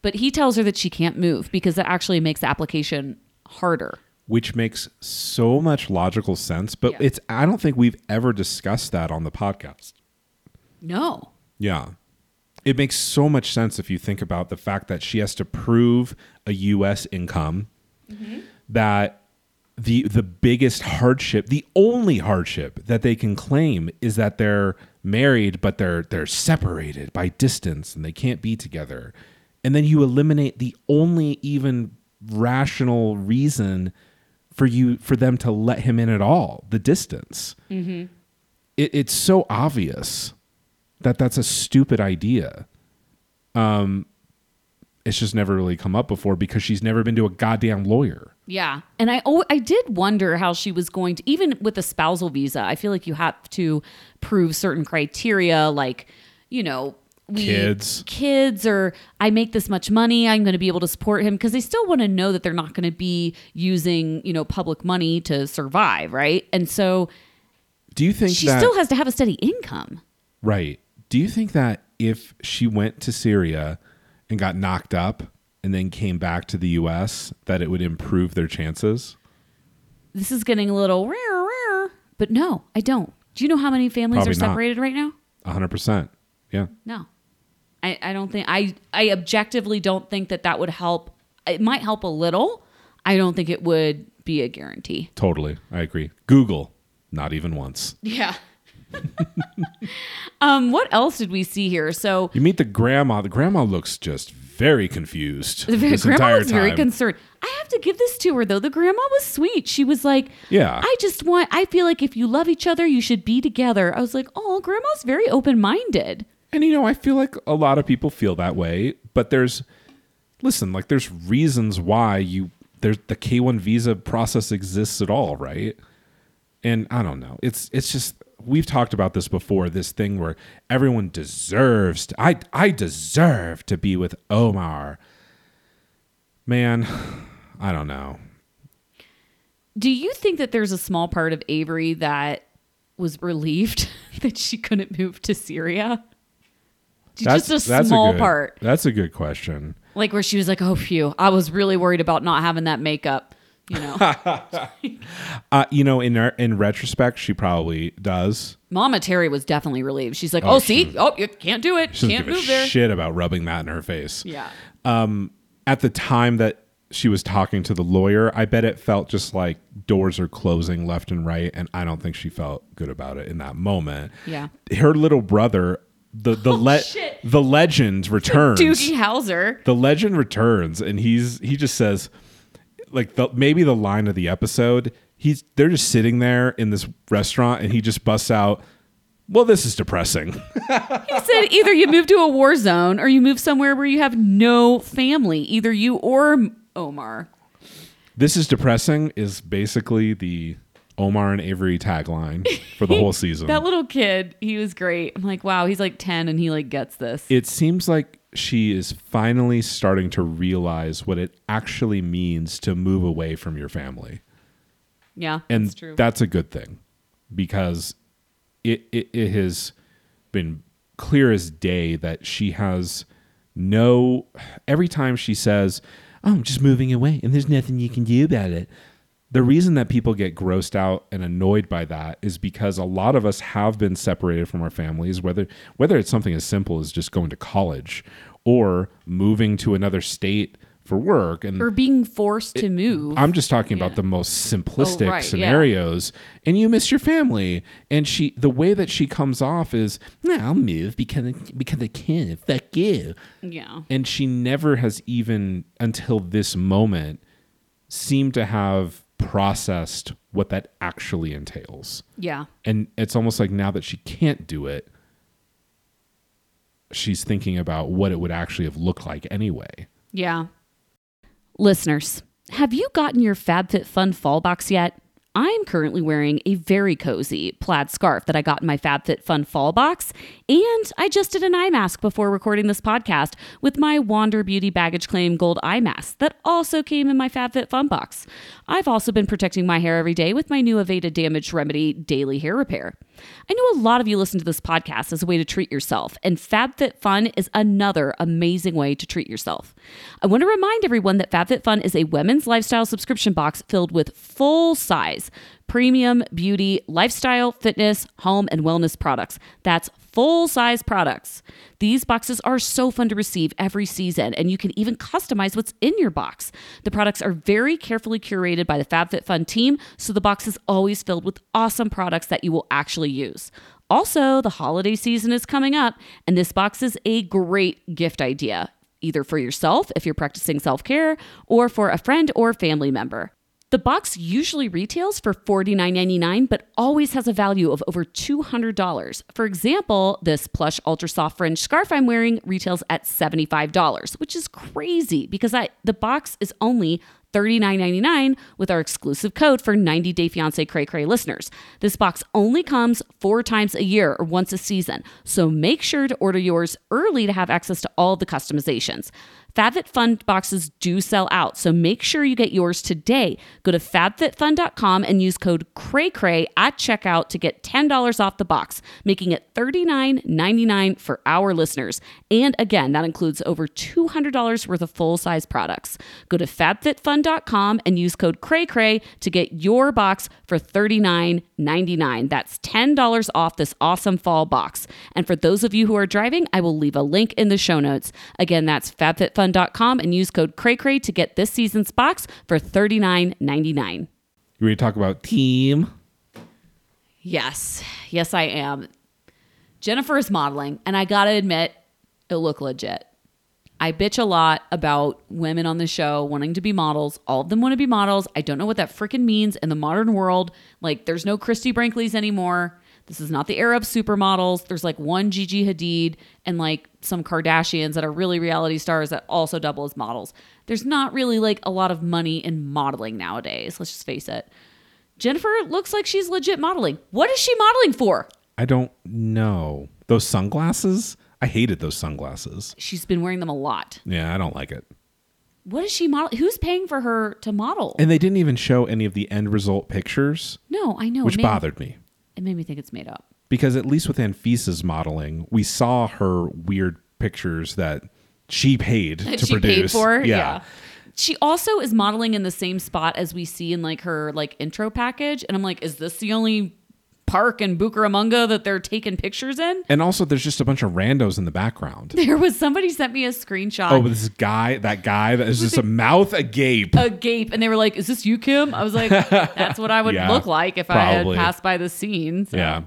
[SPEAKER 1] but he tells her that she can't move because that actually makes the application harder.
[SPEAKER 2] Which makes so much logical sense, but
[SPEAKER 1] Yeah.
[SPEAKER 2] it's I don't think we've ever discussed that on the podcast.
[SPEAKER 1] No.
[SPEAKER 2] Yeah. It makes so much sense if you think about the fact that she has to prove a US income mm-hmm. that the the biggest hardship, the only hardship that they can claim is that they're married but they're they're separated by distance and they can't be together. And then you eliminate the only even rational reason for you for them to let him in at all, the distance. Mm-hmm. It, it's so obvious that that's a stupid idea. Um, it's just never really come up before because she's never been to a goddamn lawyer.
[SPEAKER 1] Yeah. And I oh, I did wonder how she was going to even with a spousal visa, I feel like you have to prove certain criteria like, you know, we,
[SPEAKER 2] Kids.
[SPEAKER 1] kids or I make this much money, I'm going to be able to support him because they still want to know that they're not going to be using, you know, public money to survive, right? And so
[SPEAKER 2] Do you think
[SPEAKER 1] she
[SPEAKER 2] that
[SPEAKER 1] still has to have a steady income.
[SPEAKER 2] right? Do you think that if she went to Syria and got knocked up and then came back to the U.S., that it would improve their chances?
[SPEAKER 1] This is getting a little rare, rare, but no, I don't. Do you know how many families
[SPEAKER 2] Probably
[SPEAKER 1] are
[SPEAKER 2] not.
[SPEAKER 1] separated right now?
[SPEAKER 2] Hundred percent. Yeah.
[SPEAKER 1] No. I, I don't think I I objectively don't think that that would help. It might help a little. I don't think it would be a guarantee.
[SPEAKER 2] Totally. I agree. Google, not even once.
[SPEAKER 1] Yeah. um what else did we see here? So
[SPEAKER 2] You meet the grandma. The grandma looks just very confused.
[SPEAKER 1] the grandma was very concerned. I have to give this to her though. The grandma was sweet. She was like,
[SPEAKER 2] Yeah.
[SPEAKER 1] I just want I feel like if you love each other, you should be together." I was like, "Oh, grandma's very open-minded."
[SPEAKER 2] And you know, I feel like a lot of people feel that way, but there's listen, like there's reasons why you there's the K1 visa process exists at all, right? And I don't know. It's it's just we've talked about this before, this thing where everyone deserves to I I deserve to be with Omar. Man, I don't know.
[SPEAKER 1] Do you think that there's a small part of Avery that was relieved that she couldn't move to Syria? Just a small
[SPEAKER 2] good,
[SPEAKER 1] part.
[SPEAKER 2] That's a good question.
[SPEAKER 1] Like where she was like, "Oh, phew, I was really worried about not having that makeup." You know,
[SPEAKER 2] Uh, you know, in in retrospect, she probably does.
[SPEAKER 1] Mama Terry was definitely relieved. She's like,
[SPEAKER 2] Oh,
[SPEAKER 1] "Oh, see, oh, you can't do it,
[SPEAKER 2] She
[SPEAKER 1] can't
[SPEAKER 2] give
[SPEAKER 1] move
[SPEAKER 2] a
[SPEAKER 1] there."
[SPEAKER 2] shit about rubbing that in her face.
[SPEAKER 1] Yeah, Um,
[SPEAKER 2] At the time that she was talking to the lawyer, I bet it felt just like doors are closing left and right, and I don't think she felt good about it in that moment.
[SPEAKER 1] yeah.
[SPEAKER 2] Her little brother, the the le-
[SPEAKER 1] Oh, shit.
[SPEAKER 2] the legend returns.
[SPEAKER 1] Doogie Howser.
[SPEAKER 2] the legend returns and he's he just says like the maybe the line of the episode he's they're just sitting there in this restaurant and he just busts out well this is depressing
[SPEAKER 1] He said either you move to a war zone or you move somewhere where you have no family, either you or Omar.
[SPEAKER 2] this is depressing is basically the omar and avery tagline for the whole season
[SPEAKER 1] That little kid, he was great. I'm like, wow, he's like 10 and he like gets this.
[SPEAKER 2] it seems like she is finally starting to realize what it actually means to move away from your family
[SPEAKER 1] yeah,
[SPEAKER 2] and
[SPEAKER 1] that's true.
[SPEAKER 2] that's a good thing because it, it it has been clear as day that she has no every time she says oh, i'm just moving away and there's nothing you can do about it the reason that people get grossed out and annoyed by that is because a lot of us have been separated from our families whether whether it's something as simple as just going to college or moving to another state for work and
[SPEAKER 1] or being forced to move.
[SPEAKER 2] I'm just talking about the most simplistic
[SPEAKER 1] Oh, right, yeah.
[SPEAKER 2] scenarios, and you miss your family. And she, the way that she comes off is, "Nah, I'll move because because I can. Fuck you."
[SPEAKER 1] yeah.
[SPEAKER 2] And she never has even until this moment seemed to have processed what that actually entails.
[SPEAKER 1] Yeah.
[SPEAKER 2] And it's almost like now that she can't do it, she's thinking about what it would actually have looked like anyway.
[SPEAKER 1] Yeah. Listeners, have you gotten your FabFitFun fall box yet? I'm currently wearing a very cozy plaid scarf that I got in my FabFitFun fall box, and I just did an eye mask before recording this podcast with my Wander Beauty Baggage Claim Gold eye mask that also came in my FabFitFun box. I've also been protecting my hair every day with my new Aveda Damage Remedy Daily Hair Repair. I know a lot of you listen to this podcast as a way to treat yourself, and FabFitFun is another amazing way to treat yourself. I want to remind everyone that FabFitFun is a women's lifestyle subscription box filled with full size premium beauty, lifestyle, fitness, home, and wellness products. That's full size products. These boxes are so fun to receive every season, and you can even customize what's in your box. The products are very carefully curated by the FabFitFun team, so the box is always filled with awesome products that you will actually use. Also, the holiday season is coming up, and this box is a great gift idea, either for yourself if you're practicing self care, or for a friend or family member. The box usually retails for $49.99, but always has a value of over $200. For example, this plush ultra soft fringe scarf I'm wearing retails at $75, which is crazy because I, the box is only $39.99 with our exclusive code for 90 Day Fiance Cray Cray listeners. This box only comes four times a year or once a season, so make sure to order yours early to have access to all the customizations. FabFitFun boxes do sell out, so make sure you get yours today. Go to fabfitfun.com and use code CRAYCRAY at checkout to get $10 off the box, making it $39.99 for our listeners. And again, that includes over $200 worth of full size products. Go to fabfitfun.com and use code CRAYCRAY to get your box for $39.99. That's $10 off this awesome fall box. And for those of you who are driving, I will leave a link in the show notes. Again, that's and use code CRAYCRAY to get this season's box for $39.99.
[SPEAKER 2] You ready to talk about Tim?
[SPEAKER 1] Yes, yes, I am. Jennifer is modeling, and I gotta admit, it looked legit. I bitch a lot about women on the show wanting to be models. All of them want to be models. I don't know what that freaking means in the modern world. Like, there's no Christie Brinkleys anymore. This is not the era of supermodels. There's like one Gigi Hadid and like some Kardashians that are really reality stars that also double as models. There's not really like a lot of money in modeling nowadays. Let's just face it. Jennifer looks like she's legit modeling. What is she modeling for?
[SPEAKER 2] I don't know. Those sunglasses? I hated those sunglasses.
[SPEAKER 1] She's been wearing them a lot.
[SPEAKER 2] Yeah, I don't like it.
[SPEAKER 1] What is she model? Who's paying for her to model?
[SPEAKER 2] And they didn't even show any of the end result pictures,
[SPEAKER 1] no, I know.
[SPEAKER 2] which
[SPEAKER 1] made,
[SPEAKER 2] bothered me.
[SPEAKER 1] It made me think it's made up.
[SPEAKER 2] Because at least with Anfisa's modeling, we saw her weird pictures that she paid to
[SPEAKER 1] she
[SPEAKER 2] produce.
[SPEAKER 1] paid for. Yeah. She also is modeling in the same spot as we see in like her like intro package, and I'm like, is this the only park in Bucaramanga that they're taking pictures in?
[SPEAKER 2] And also, there's just a bunch of randos in the background.
[SPEAKER 1] There was somebody sent me a screenshot.
[SPEAKER 2] Oh, this guy, that guy that is just a mouth agape.
[SPEAKER 1] agape and they were like is this you kim i was like that's what i would
[SPEAKER 2] Yeah,
[SPEAKER 1] look like if
[SPEAKER 2] probably.
[SPEAKER 1] i had passed by the scene so.
[SPEAKER 2] yeah.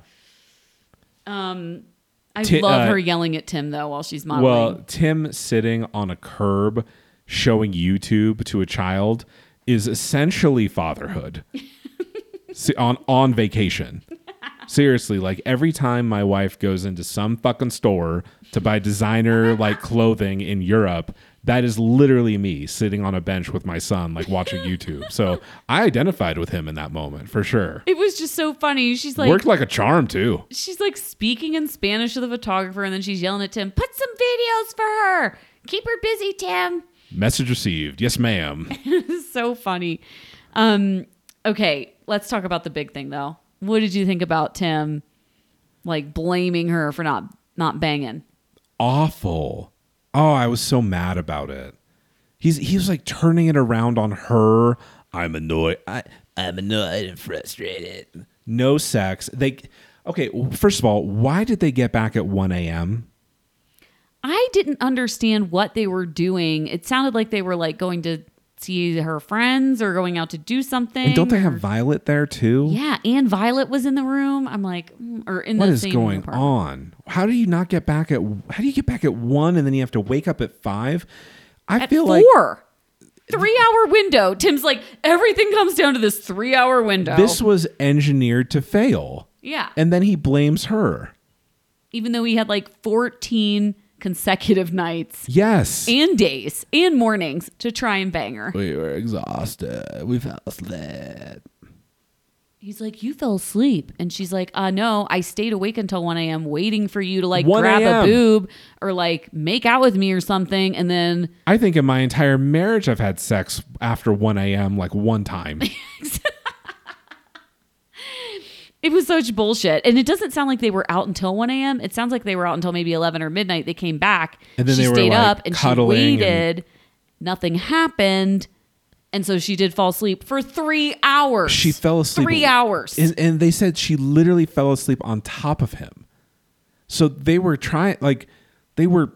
[SPEAKER 1] i
[SPEAKER 2] Ti-
[SPEAKER 1] love
[SPEAKER 2] uh,
[SPEAKER 1] her yelling at tim though while she's modeling
[SPEAKER 2] Well, Tim sitting on a curb showing YouTube to a child is essentially fatherhood. On on vacation. Seriously, like every time my wife goes into some fucking store to buy designer like clothing in Europe, that is literally me sitting on a bench with my son like watching YouTube. So, I identified with him in that moment for sure.
[SPEAKER 1] it was just so funny she's like
[SPEAKER 2] Worked like a charm too.
[SPEAKER 1] she's like speaking in spanish to the photographer and then she's yelling at tim put some videos for her keep her busy tim
[SPEAKER 2] Message received. Yes, ma'am.
[SPEAKER 1] so funny um okay let's talk about the big thing though what did you think about tim like blaming her for not not banging
[SPEAKER 2] awful. Oh, I was so mad about it. He's he was like turning it around on her. I'm annoyed. I, I'm annoyed and frustrated. No sex. They okay. First of all, why did they get back at 1 a.m.?
[SPEAKER 1] I didn't understand what they were doing. It sounded like they were like going to see her friends or going out to do something.
[SPEAKER 2] And don't they have Violet there too?
[SPEAKER 1] Yeah, and Violet was in the room. I'm like, mm, or in
[SPEAKER 2] What
[SPEAKER 1] the
[SPEAKER 2] is going
[SPEAKER 1] apartment.
[SPEAKER 2] on? How do you not get back at? How do you get back at one and then you have to wake up at five? I
[SPEAKER 1] At
[SPEAKER 2] feel like
[SPEAKER 1] four. Three hour window. Tim's like, everything comes down to this three hour window.
[SPEAKER 2] this was engineered to fail.
[SPEAKER 1] yeah.
[SPEAKER 2] And then he blames her.
[SPEAKER 1] Even though he had like 14 consecutive nights
[SPEAKER 2] Yes.
[SPEAKER 1] and days and mornings to try and bang her.
[SPEAKER 2] We were exhausted. We fell asleep.
[SPEAKER 1] He's like, You fell asleep. And she's like, Uh, no, I stayed awake until 1 a.m. waiting for you to like
[SPEAKER 2] 1
[SPEAKER 1] grab a
[SPEAKER 2] a.m..
[SPEAKER 1] boob or like make out with me or something. And then
[SPEAKER 2] I think in my entire marriage, I've had sex after 1 a.m. like one time.
[SPEAKER 1] it was such bullshit. And it doesn't sound like they were out until 1 a.m. It sounds like they were out until maybe 11 or midnight. They came back.
[SPEAKER 2] And then
[SPEAKER 1] she
[SPEAKER 2] they were,
[SPEAKER 1] stayed
[SPEAKER 2] like,
[SPEAKER 1] up and she
[SPEAKER 2] cuddling and-
[SPEAKER 1] waited. Nothing happened. And so she did fall asleep for three hours.
[SPEAKER 2] She fell asleep.
[SPEAKER 1] Three hours.
[SPEAKER 2] And, and they said she literally fell asleep on top of him. So they were trying, like, they were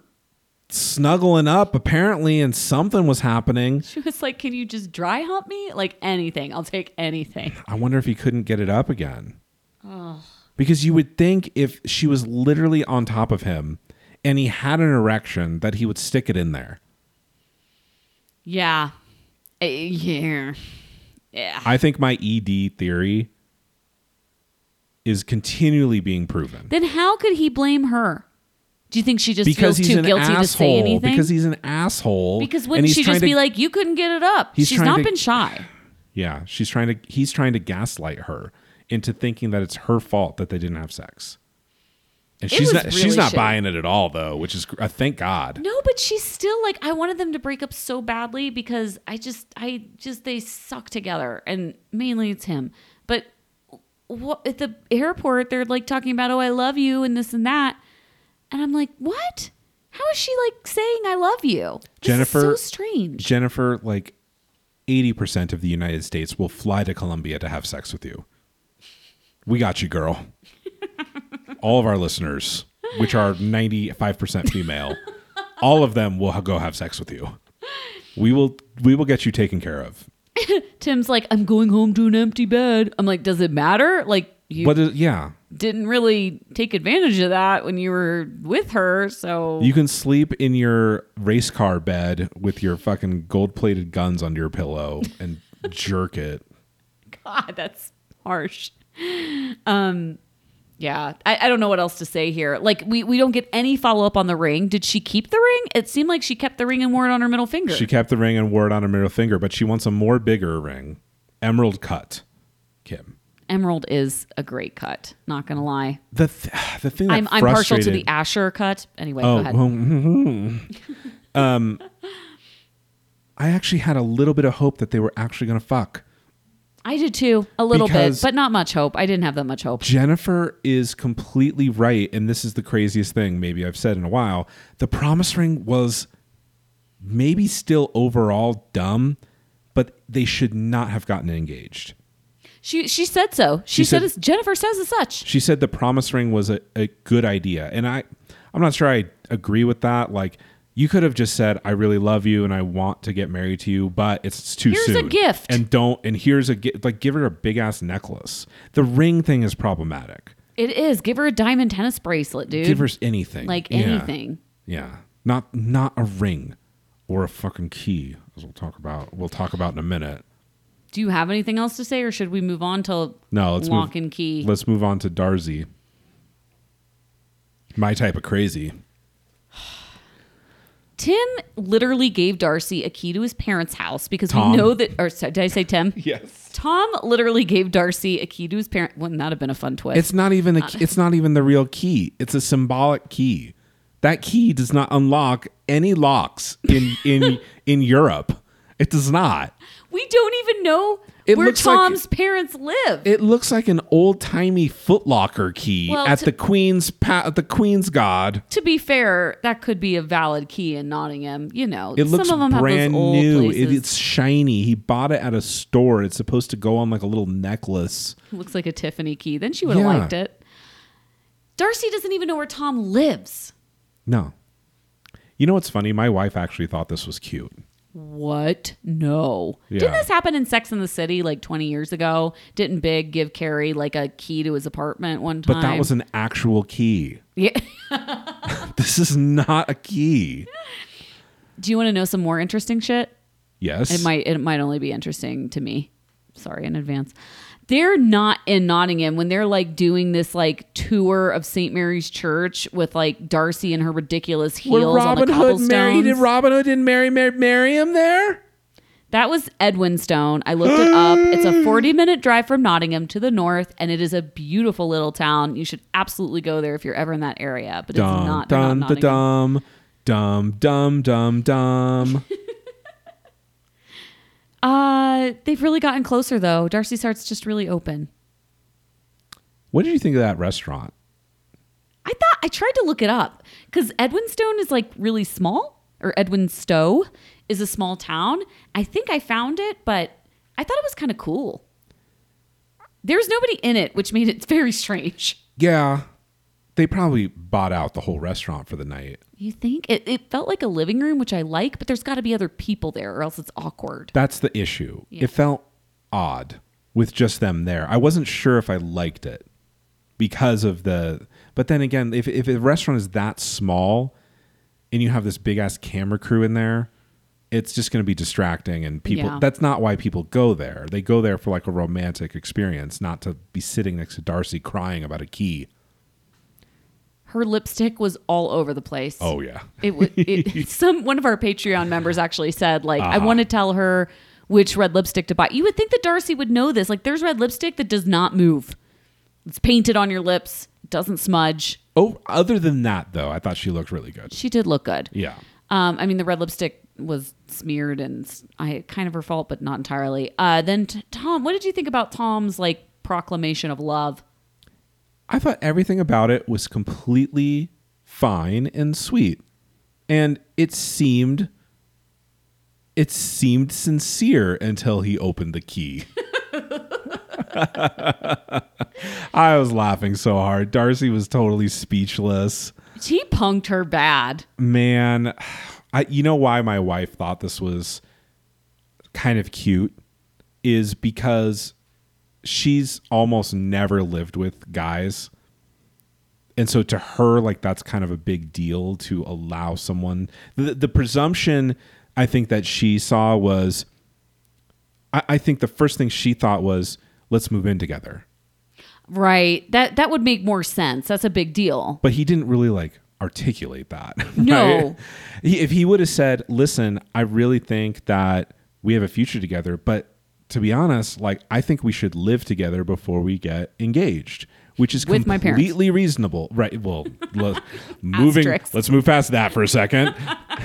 [SPEAKER 2] snuggling up apparently, and something was happening.
[SPEAKER 1] She was like, Can you just dry hump me? Like anything. I'll take anything.
[SPEAKER 2] I wonder if he couldn't get it up again. Because you would think if she was literally on top of him and he had an erection, that he would stick it in there.
[SPEAKER 1] Yeah. Uh, yeah. Yeah.
[SPEAKER 2] I think my ED theory is continually being proven.
[SPEAKER 1] then how could he blame her? Do you think she just
[SPEAKER 2] because
[SPEAKER 1] feels
[SPEAKER 2] he's
[SPEAKER 1] too
[SPEAKER 2] an
[SPEAKER 1] guilty
[SPEAKER 2] asshole.
[SPEAKER 1] to say anything?
[SPEAKER 2] Because he's an asshole.
[SPEAKER 1] Because wouldn't she just
[SPEAKER 2] to-
[SPEAKER 1] be like, You couldn't get it up? She's not
[SPEAKER 2] to-
[SPEAKER 1] been shy.
[SPEAKER 2] Yeah, she's trying to. He's trying to gaslight her into thinking that it's her fault that they didn't have sex. And
[SPEAKER 1] It
[SPEAKER 2] she's not.
[SPEAKER 1] really
[SPEAKER 2] she's not
[SPEAKER 1] shitty.
[SPEAKER 2] buying it at all, though, which is uh, thank God.
[SPEAKER 1] No, but she's still like I wanted them to break up so badly because I just I just they suck together and mainly it's him. But what at the airport they're like talking about oh I love you and this and that. And I'm like, "What? How is she like saying I love you?" This
[SPEAKER 2] Jennifer-
[SPEAKER 1] so strange.
[SPEAKER 2] Jennifer, like eighty percent of the United States will fly to Colombia to have sex with you. We got you, girl. all of our listeners, which are ninety-five percent female, all of them will ha- go have sex with you. We will. We will get you taken care of.
[SPEAKER 1] Tim's like, "I'm going home to an empty bed." I'm like, "Does it matter?" Like you
[SPEAKER 2] But uh, yeah,
[SPEAKER 1] didn't really take advantage of that when you were with her, so
[SPEAKER 2] You can sleep in your race car bed with your fucking gold plated guns under your pillow and jerk it.
[SPEAKER 1] God, that's harsh. Um, yeah, I, I don't know what else to say here. Like, we, we don't get any follow up on the ring. Did she keep the ring? It seemed like she kept the ring and wore it on her middle finger.
[SPEAKER 2] She kept the ring and wore it on her middle finger, but she wants a more bigger ring. Emerald cut. Kim.
[SPEAKER 1] Emerald is a great cut. Not gonna lie,
[SPEAKER 2] The th- the thing
[SPEAKER 1] I'm I'm partial to the Asscher cut. Anyway,
[SPEAKER 2] Oh,
[SPEAKER 1] go ahead.
[SPEAKER 2] um, I actually had a little bit of hope that they were actually going to fuck.
[SPEAKER 1] I did too, a little
[SPEAKER 2] Because-
[SPEAKER 1] bit, but not much hope. I didn't have that much hope.
[SPEAKER 2] Jennifer is completely right, and this is the craziest thing maybe I've said in a while. The promise ring was maybe still overall dumb, but they should not have gotten engaged.
[SPEAKER 1] She she said so. She,
[SPEAKER 2] She
[SPEAKER 1] said,
[SPEAKER 2] said-
[SPEAKER 1] Jennifer says as such.
[SPEAKER 2] She said the promise ring was a, a good idea, and I I'm not sure I agree with that. Like you could have just said I really love you and I want to get married to you, but it's too soon.
[SPEAKER 1] Here's a gift.
[SPEAKER 2] and don't and here's a gift. Like give her a big ass necklace. The ring thing is problematic.
[SPEAKER 1] It is. Give her a diamond tennis bracelet, dude.
[SPEAKER 2] Give her anything,
[SPEAKER 1] like anything.
[SPEAKER 2] Yeah, not not a ring or a fucking key, as we'll talk about. We'll talk about in a minute.
[SPEAKER 1] Do you have anything else to say, or should we move on to
[SPEAKER 2] No, let's
[SPEAKER 1] lock
[SPEAKER 2] move.
[SPEAKER 1] and key?
[SPEAKER 2] Let's move on to Darcy. My type of crazy.
[SPEAKER 1] Tim literally gave Darcy a key to his parents' house because
[SPEAKER 2] Tom.
[SPEAKER 1] we know that. Or sorry, did I say Tim?
[SPEAKER 2] Yes.
[SPEAKER 1] Tom literally gave Darcy a key to his parent. Wouldn't that have been a fun twist?
[SPEAKER 2] It's not even a. It's not even the real key. It's a symbolic key. That key does not unlock any locks in in in Europe. It does not.
[SPEAKER 1] We don't even know
[SPEAKER 2] It
[SPEAKER 1] where
[SPEAKER 2] looks like-
[SPEAKER 1] Tom's parents live.
[SPEAKER 2] It looks like an old timey footlocker key
[SPEAKER 1] Well,
[SPEAKER 2] at
[SPEAKER 1] to-
[SPEAKER 2] the Queen's pa- at the Queen's God.
[SPEAKER 1] to be fair, that could be a valid key in Nottingham. You know,
[SPEAKER 2] It looks
[SPEAKER 1] some of them
[SPEAKER 2] brand
[SPEAKER 1] have those old
[SPEAKER 2] new. It, it's shiny. He bought it at a store. It's supposed to go on like a little necklace.
[SPEAKER 1] looks like a Tiffany key. Then she would have
[SPEAKER 2] Yeah.
[SPEAKER 1] liked it. Darcy doesn't even know where Tom lives.
[SPEAKER 2] No. You know what's funny? My wife actually thought this was cute.
[SPEAKER 1] What? No.
[SPEAKER 2] Yeah.
[SPEAKER 1] Didn't this happen in Sex in the City like 20 years ago? Didn't Big give Carrie like a key to his apartment one time?
[SPEAKER 2] But that was an actual key.
[SPEAKER 1] Yeah.
[SPEAKER 2] This is not a key.
[SPEAKER 1] Do you want to know some more interesting shit?
[SPEAKER 2] Yes.
[SPEAKER 1] It might it might only be interesting to me. Sorry in advance. They're not in Nottingham when they're like doing this like tour of St. Mary's Church with like Darcy and her ridiculous heels
[SPEAKER 2] When
[SPEAKER 1] on the
[SPEAKER 2] Hood married, did Robin Hood didn't marry, marry marry him there?
[SPEAKER 1] That was Edwinstone. I looked it up. It's a 40 minute drive from Nottingham to the north, and it is a beautiful little town. You should absolutely go there if you're ever in that area. But it's
[SPEAKER 2] Dum
[SPEAKER 1] not. not
[SPEAKER 2] dum da
[SPEAKER 1] Nottingham.
[SPEAKER 2] dum dum dum dum dum.
[SPEAKER 1] Uh, they've really gotten closer though. Darcy's Heart's just really open.
[SPEAKER 2] what did you think of that restaurant?
[SPEAKER 1] I thought I tried to look it up because Edwinstone is like really small, or Edwinstowe is a small town. I think I found it, but I thought it was kind of cool. There's nobody in it, which made it very strange.
[SPEAKER 2] Yeah, they probably bought out the whole restaurant for the night.
[SPEAKER 1] You think it, it felt like a living room, which I like, but there's got to be other people there, or else it's awkward.
[SPEAKER 2] That's the issue.
[SPEAKER 1] Yeah.
[SPEAKER 2] It felt odd with just them there. I wasn't sure if I liked it because of the. But then again, if if a restaurant is that small, and you have this big ass camera crew in there, it's just going to be distracting, and people.
[SPEAKER 1] Yeah.
[SPEAKER 2] That's not why people go there. They go there for like a romantic experience, not to be sitting next to Darcy crying about a key.
[SPEAKER 1] Her lipstick was all over the place.
[SPEAKER 2] Oh yeah.
[SPEAKER 1] It, wa- it some one of our Patreon members actually said like I
[SPEAKER 2] Uh-huh.
[SPEAKER 1] want to tell her which red lipstick to buy. You would think that Darcy would know this. Like there's red lipstick that does not move. It's painted on your lips, doesn't smudge.
[SPEAKER 2] Oh, other than that though, I thought she looked really good.
[SPEAKER 1] She did look good.
[SPEAKER 2] Yeah.
[SPEAKER 1] Um, I mean the red lipstick was smeared and I kind of her fault, but not entirely. Uh, then t- Tom, what did you think about Tom's like proclamation of love?
[SPEAKER 2] I thought everything about it was completely fine and sweet. And it seemed it seemed sincere until he opened the key. I was laughing so hard. Darcy was totally speechless.
[SPEAKER 1] He punked her bad.
[SPEAKER 2] Man, I you know why my wife thought this was kind of cute is because she's almost never lived with guys. And so to her like that's kind of a big deal to allow someone the, the presumption I think that she saw was I, I think the first thing she thought was let's move in together.
[SPEAKER 1] Right. That that would make more sense. That's a big deal.
[SPEAKER 2] but he didn't really like articulate that.
[SPEAKER 1] No.
[SPEAKER 2] right? He, if he would have said, "Listen, I really think that we have a future together, but to be honest, like I think we should live together before we get engaged." Which is
[SPEAKER 1] With my parents.
[SPEAKER 2] completely reasonable, right? Well, le- moving.
[SPEAKER 1] Asterisk.
[SPEAKER 2] Let's move past that for a second.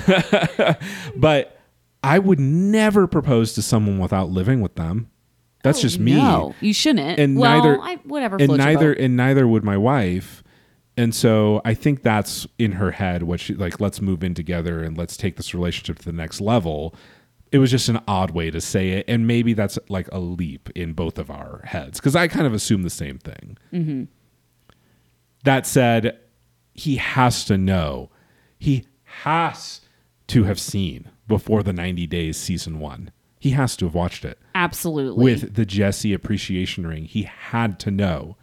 [SPEAKER 2] but I would never propose to someone without living with them. That's oh, just me
[SPEAKER 1] No, you shouldn't.
[SPEAKER 2] and
[SPEAKER 1] well,
[SPEAKER 2] neither
[SPEAKER 1] I, whatever.
[SPEAKER 2] and
[SPEAKER 1] floats your
[SPEAKER 2] neither
[SPEAKER 1] boat.
[SPEAKER 2] and neither would my wife and so i think that's in her head what she like let's move in together and let's take this relationship to the next level it was just an odd way to say it and maybe that's like a leap in both of our heads because i kind of assume the same thing
[SPEAKER 1] Mm-hmm.
[SPEAKER 2] that said he has to know he has to have seen before the 90 days season one he has to have watched it
[SPEAKER 1] Absolutely.
[SPEAKER 2] with the Jesse appreciation ring, he had to know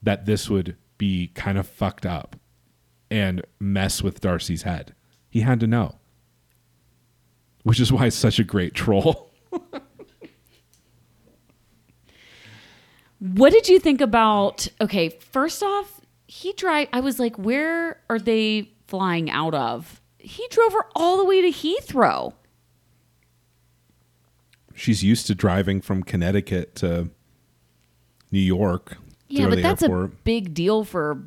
[SPEAKER 2] that this would be kind of fucked up and mess with Darcy's head. He had to know. Which is why it's such a great troll.
[SPEAKER 1] What did you think about? Okay, first off, he drive. I was like, where are they flying out of? He drove her all the way to Heathrow.
[SPEAKER 2] She's used to driving from Connecticut to New York.
[SPEAKER 1] Yeah, but that's
[SPEAKER 2] airport.
[SPEAKER 1] a big deal for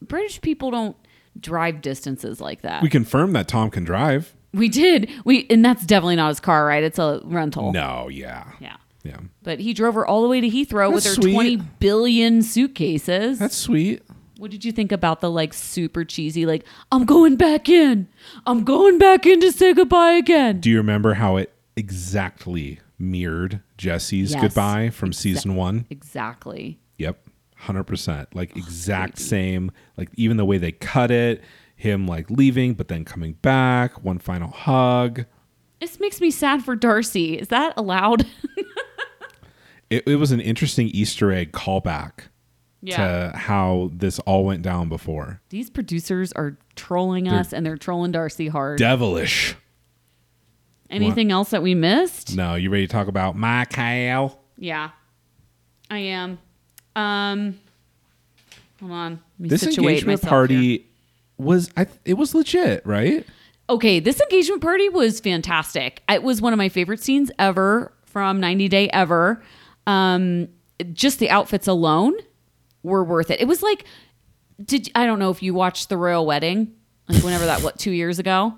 [SPEAKER 1] British people. Don't drive distances like that.
[SPEAKER 2] We confirm that Tom can drive.
[SPEAKER 1] We did. We and that's definitely not his car, right? It's a rental.
[SPEAKER 2] No, yeah.
[SPEAKER 1] Yeah.
[SPEAKER 2] Yeah.
[SPEAKER 1] But he drove her all the way to Heathrow with her
[SPEAKER 2] sweet.
[SPEAKER 1] 20 billion suitcases.
[SPEAKER 2] That's sweet.
[SPEAKER 1] What did you think about the like super cheesy, like, I'm going back in. I'm going back in to say goodbye again?
[SPEAKER 2] Do you remember how it exactly mirrored Jesse's
[SPEAKER 1] Yes.
[SPEAKER 2] goodbye from season one?
[SPEAKER 1] Exactly.
[SPEAKER 2] Yep. 100%. Like oh, exact same, like even the way they cut it, him like leaving but then coming back, one final hug.
[SPEAKER 1] This makes me sad for Darcy. Is that allowed?
[SPEAKER 2] It, it was an interesting Easter egg callback to how this all went down before.
[SPEAKER 1] These producers are trolling us and they're trolling Darcy hard.
[SPEAKER 2] Devilish.
[SPEAKER 1] Anything else that we missed?
[SPEAKER 2] No, you ready to talk about MyKul?
[SPEAKER 1] Yeah. I am. Um hold on.
[SPEAKER 2] This
[SPEAKER 1] situate
[SPEAKER 2] engagement
[SPEAKER 1] myself
[SPEAKER 2] party
[SPEAKER 1] here.
[SPEAKER 2] Was I it was legit, right?
[SPEAKER 1] Okay, this engagement party was fantastic. It was one of my favorite scenes ever from 90 Day Ever. Um, just the outfits alone were worth it. It was like, did I don't know if you watched the royal wedding, like whenever that what two years ago.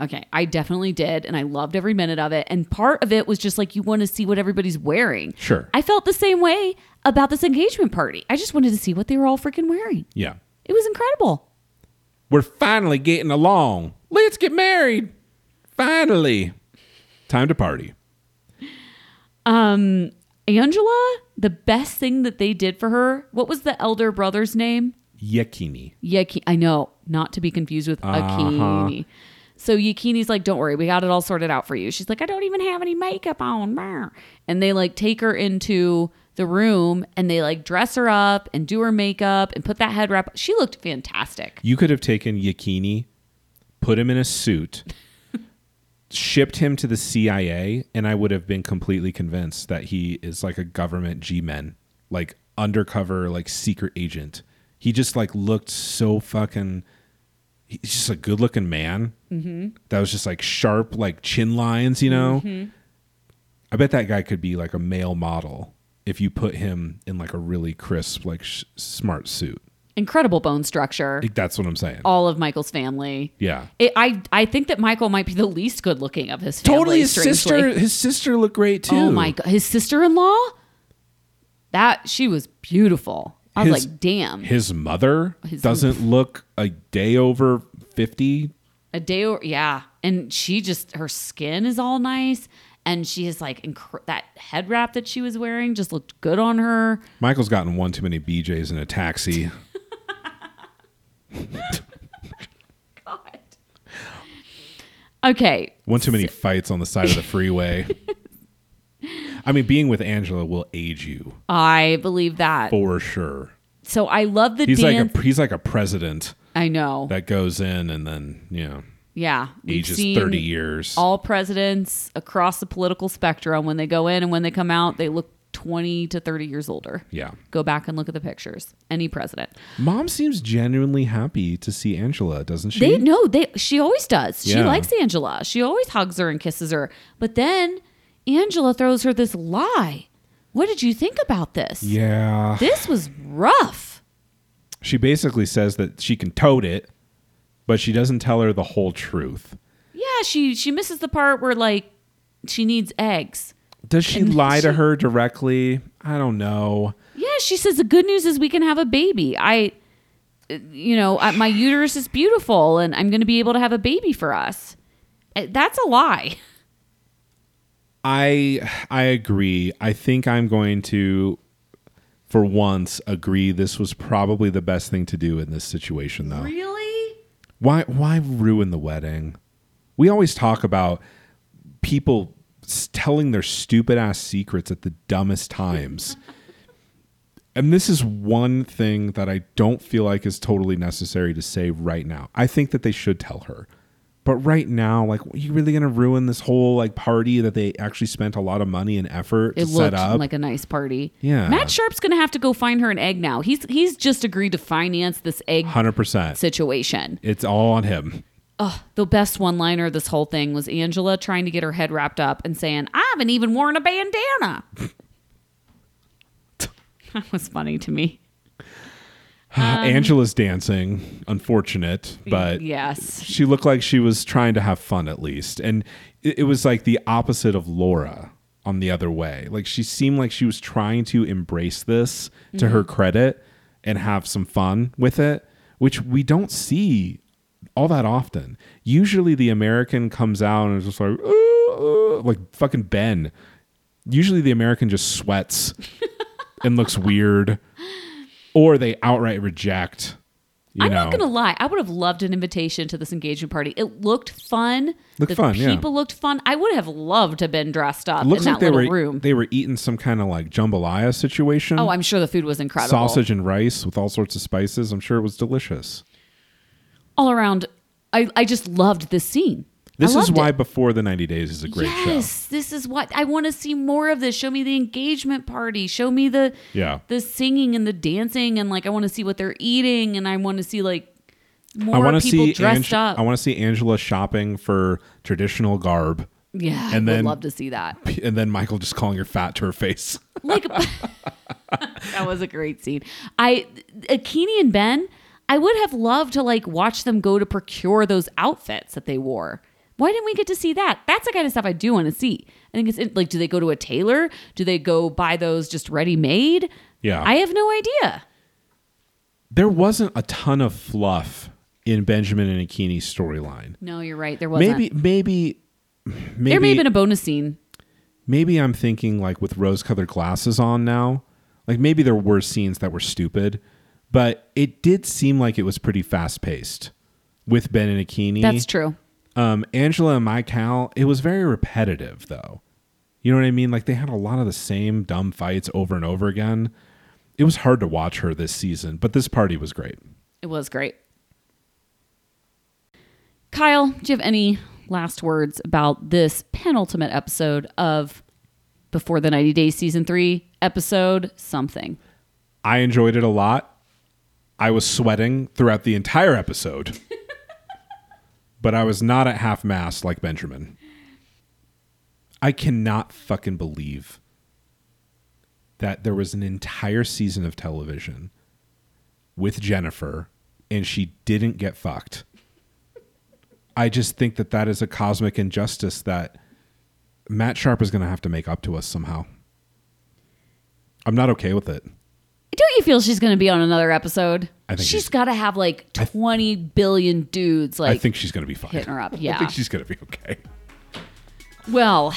[SPEAKER 1] Okay, I definitely did, and I loved every minute of it. And part of it was just like you want to see what everybody's wearing.
[SPEAKER 2] Sure.
[SPEAKER 1] I felt the same way about this engagement party. I just wanted to see what they were all freaking wearing.
[SPEAKER 2] Yeah.
[SPEAKER 1] It was incredible.
[SPEAKER 2] We're finally getting along. Let's get married. Finally. Time to party.
[SPEAKER 1] Um, Angela, the best thing that they did for her, what was the elder brother's name?
[SPEAKER 2] Yakini.
[SPEAKER 1] Yaki. I know, not to be confused with Akinyi. So Yakini's like, "Don't worry, we got it all sorted out for you." She's like, "I don't even have any makeup on," and they like take her into the room and they like dress her up and do her makeup and put that head wrap. She looked fantastic.
[SPEAKER 2] You could have taken Yakini, put him in a suit, shipped him to the CIA, and I would have been completely convinced that he is like a government G men, like undercover, like secret agent. He just like looked so fucking. He's just a good looking man. Mm-hmm. That was just like sharp, like chin lines, you know? I bet that guy could be like a male model if you put him in like a really crisp, like sh- smart suit.
[SPEAKER 1] Incredible bone structure.
[SPEAKER 2] That's what I'm saying.
[SPEAKER 1] All of Michael's family.
[SPEAKER 2] Yeah.
[SPEAKER 1] It, I I think that Michael might be the least good looking of his family.
[SPEAKER 2] totally his
[SPEAKER 1] strangely.
[SPEAKER 2] sister his sister looked great too
[SPEAKER 1] Oh my god, his sister in law. That she was beautiful. I was like, damn.
[SPEAKER 2] his mother
[SPEAKER 1] His-
[SPEAKER 2] doesn't look a day over 50
[SPEAKER 1] a day or yeah and she just her skin is all nice and she is like inc- that head wrap that she was wearing just looked good on her.
[SPEAKER 2] Michael's gotten one too many bjs in a taxi.
[SPEAKER 1] God. Okay.
[SPEAKER 2] One too many fights on the side of the freeway. I mean being with angela will age you.
[SPEAKER 1] I believe that.
[SPEAKER 2] For sure.
[SPEAKER 1] So i love the
[SPEAKER 2] he's
[SPEAKER 1] dance
[SPEAKER 2] like a he's like a president
[SPEAKER 1] i know.
[SPEAKER 2] that goes in and then you know
[SPEAKER 1] yeah
[SPEAKER 2] ages 30 years
[SPEAKER 1] all presidents across the political spectrum when they go in and when they come out they look 20 to 30 years older
[SPEAKER 2] yeah
[SPEAKER 1] go back and look at the pictures any president
[SPEAKER 2] mom seems genuinely happy to see angela doesn't she
[SPEAKER 1] They no, they she always does. She likes Angela. She always hugs her and kisses her. But then Angela throws her this lie. What did you think about this?
[SPEAKER 2] yeah
[SPEAKER 1] This was rough.
[SPEAKER 2] she basically says that she can tote it, but she doesn't tell her the whole truth.
[SPEAKER 1] Yeah, she she misses the part where like she needs eggs.
[SPEAKER 2] Does she
[SPEAKER 1] And
[SPEAKER 2] lie to her directly? I don't know.
[SPEAKER 1] Yeah, she says the good news is we can have a baby. I you know, my uterus is beautiful and I'm going to be able to have a baby for us. Uh, That's a lie.
[SPEAKER 2] I I agree. I think I'm going to for once agree this was probably the best thing to do in this situation though.
[SPEAKER 1] Really?
[SPEAKER 2] Why why ruin the wedding? We always talk about people telling their stupid ass secrets at the dumbest times. and this is one thing that I don't feel like is totally necessary to say right now. I think that they should tell her. But right now, like, are you really going to ruin this whole like party that they actually spent a lot of money and effort
[SPEAKER 1] It
[SPEAKER 2] to set
[SPEAKER 1] looked
[SPEAKER 2] up?
[SPEAKER 1] like a nice party.
[SPEAKER 2] Yeah.
[SPEAKER 1] Matt Sharp's gonna have to go find her an egg now. He's he's just agreed to finance this egg
[SPEAKER 2] Hundred percent.
[SPEAKER 1] situation.
[SPEAKER 2] It's all on him.
[SPEAKER 1] Oh, the best one liner of this whole thing was Angela trying to get her head wrapped up and saying, I haven't even worn a bandana. that was funny to me.
[SPEAKER 2] Angela's dancing, unfortunate, but
[SPEAKER 1] yes.
[SPEAKER 2] she looked like she was trying to have fun at least. And it, it was like the opposite of laura on the other way. Like she seemed like she was trying to embrace this to her credit and have some fun with it which we don't see all that often. Usually the american comes out and is just like "Uh, uh," like fucking ben. Usually the american just sweats and looks weird or they outright reject you
[SPEAKER 1] I'm
[SPEAKER 2] know
[SPEAKER 1] not gonna lie. I would have loved an invitation to this engagement party. It looked fun.
[SPEAKER 2] Looked
[SPEAKER 1] the
[SPEAKER 2] fun, yeah.
[SPEAKER 1] People looked fun. I would have loved to have been dressed up in
[SPEAKER 2] like
[SPEAKER 1] that
[SPEAKER 2] they
[SPEAKER 1] little
[SPEAKER 2] were
[SPEAKER 1] room.
[SPEAKER 2] they were eating some kind of like jambalaya situation.
[SPEAKER 1] oh, I'm sure the food was incredible.
[SPEAKER 2] sausage and rice with all sorts of spices. I'm sure it was delicious.
[SPEAKER 1] all around. I, I just loved this scene.
[SPEAKER 2] This is why
[SPEAKER 1] it.
[SPEAKER 2] Before the 90 Days is a great
[SPEAKER 1] yes, this is what I want to see more of this. Show me the engagement party. Show me the.
[SPEAKER 2] Yeah.
[SPEAKER 1] the singing and the dancing and like I want to see what they're eating and I want to see like more
[SPEAKER 2] I want to
[SPEAKER 1] people
[SPEAKER 2] see
[SPEAKER 1] dressed
[SPEAKER 2] Ange-
[SPEAKER 1] up.
[SPEAKER 2] I want to see Angela shopping for traditional garb,
[SPEAKER 1] yeah,
[SPEAKER 2] and then-
[SPEAKER 1] would love to see that.
[SPEAKER 2] and then Michael just calling her fat to her face.
[SPEAKER 1] Like that was a great scene. I Akinyi and Ben, I would have loved to like watch them go to procure those outfits that they wore. Why didn't we get to see that? That's the kind of stuff I do want to see. I think it's like, do they go to a tailor? Do they go buy those just ready made?
[SPEAKER 2] Yeah.
[SPEAKER 1] I have no idea.
[SPEAKER 2] there wasn't a ton of fluff in Benjamin and Akinyi's storyline.
[SPEAKER 1] No, you're right. There wasn't.
[SPEAKER 2] Maybe, maybe, maybe,
[SPEAKER 1] there may have been a bonus scene.
[SPEAKER 2] maybe I'm thinking like with rose-colored glasses on now. Like maybe there were scenes that were stupid, but it did seem like it was pretty fast-paced with Ben and Akini.
[SPEAKER 1] That's true.
[SPEAKER 2] Um, Angela and my Michael, it was very repetitive though. You know what I mean? Like they had a lot of the same dumb fights over and over again. It was hard to watch her this season, but this party was great.
[SPEAKER 1] It was great. Kyle, do you have any last words about this penultimate episode of Before the 90 Days Season 3 episode something?
[SPEAKER 2] I enjoyed it a lot. I was sweating throughout the entire episode, but I was not at half mast like Benjamin. I cannot fucking believe that there was an entire season of television with Jennifer and she didn't get fucked. I just think that that is a cosmic injustice that Matt Sharp is going to have to make up to us somehow. I'm not okay with it.
[SPEAKER 1] Don't you feel she's going to be on another episode?
[SPEAKER 2] I think
[SPEAKER 1] she's got to have like 20 billion dudes like
[SPEAKER 2] I think she's going to be fine.
[SPEAKER 1] hitting her up. Yeah.
[SPEAKER 2] I think she's going to be okay.
[SPEAKER 1] Well,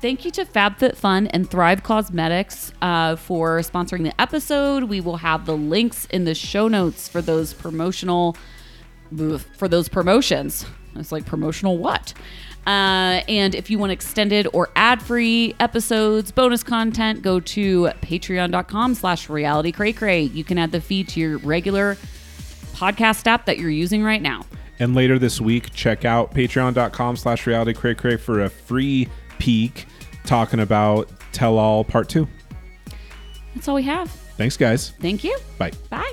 [SPEAKER 1] thank you to FabFitFun and Thrive Causemetics uh, for sponsoring the episode. We will have the links in the show notes for those promotional for those promotions. It's like promotional what? Uh, and if you want extended or ad-free episodes, bonus content, go to patreon.com slash reality cray cray. You can add the feed to your regular podcast app that you're using right now.
[SPEAKER 2] And later this week, check out patreon.com slash reality cray cray for a free peek talking about Tell All Part 2.
[SPEAKER 1] That's all we have.
[SPEAKER 2] Thanks, guys.
[SPEAKER 1] Thank you.
[SPEAKER 2] Bye.
[SPEAKER 1] Bye.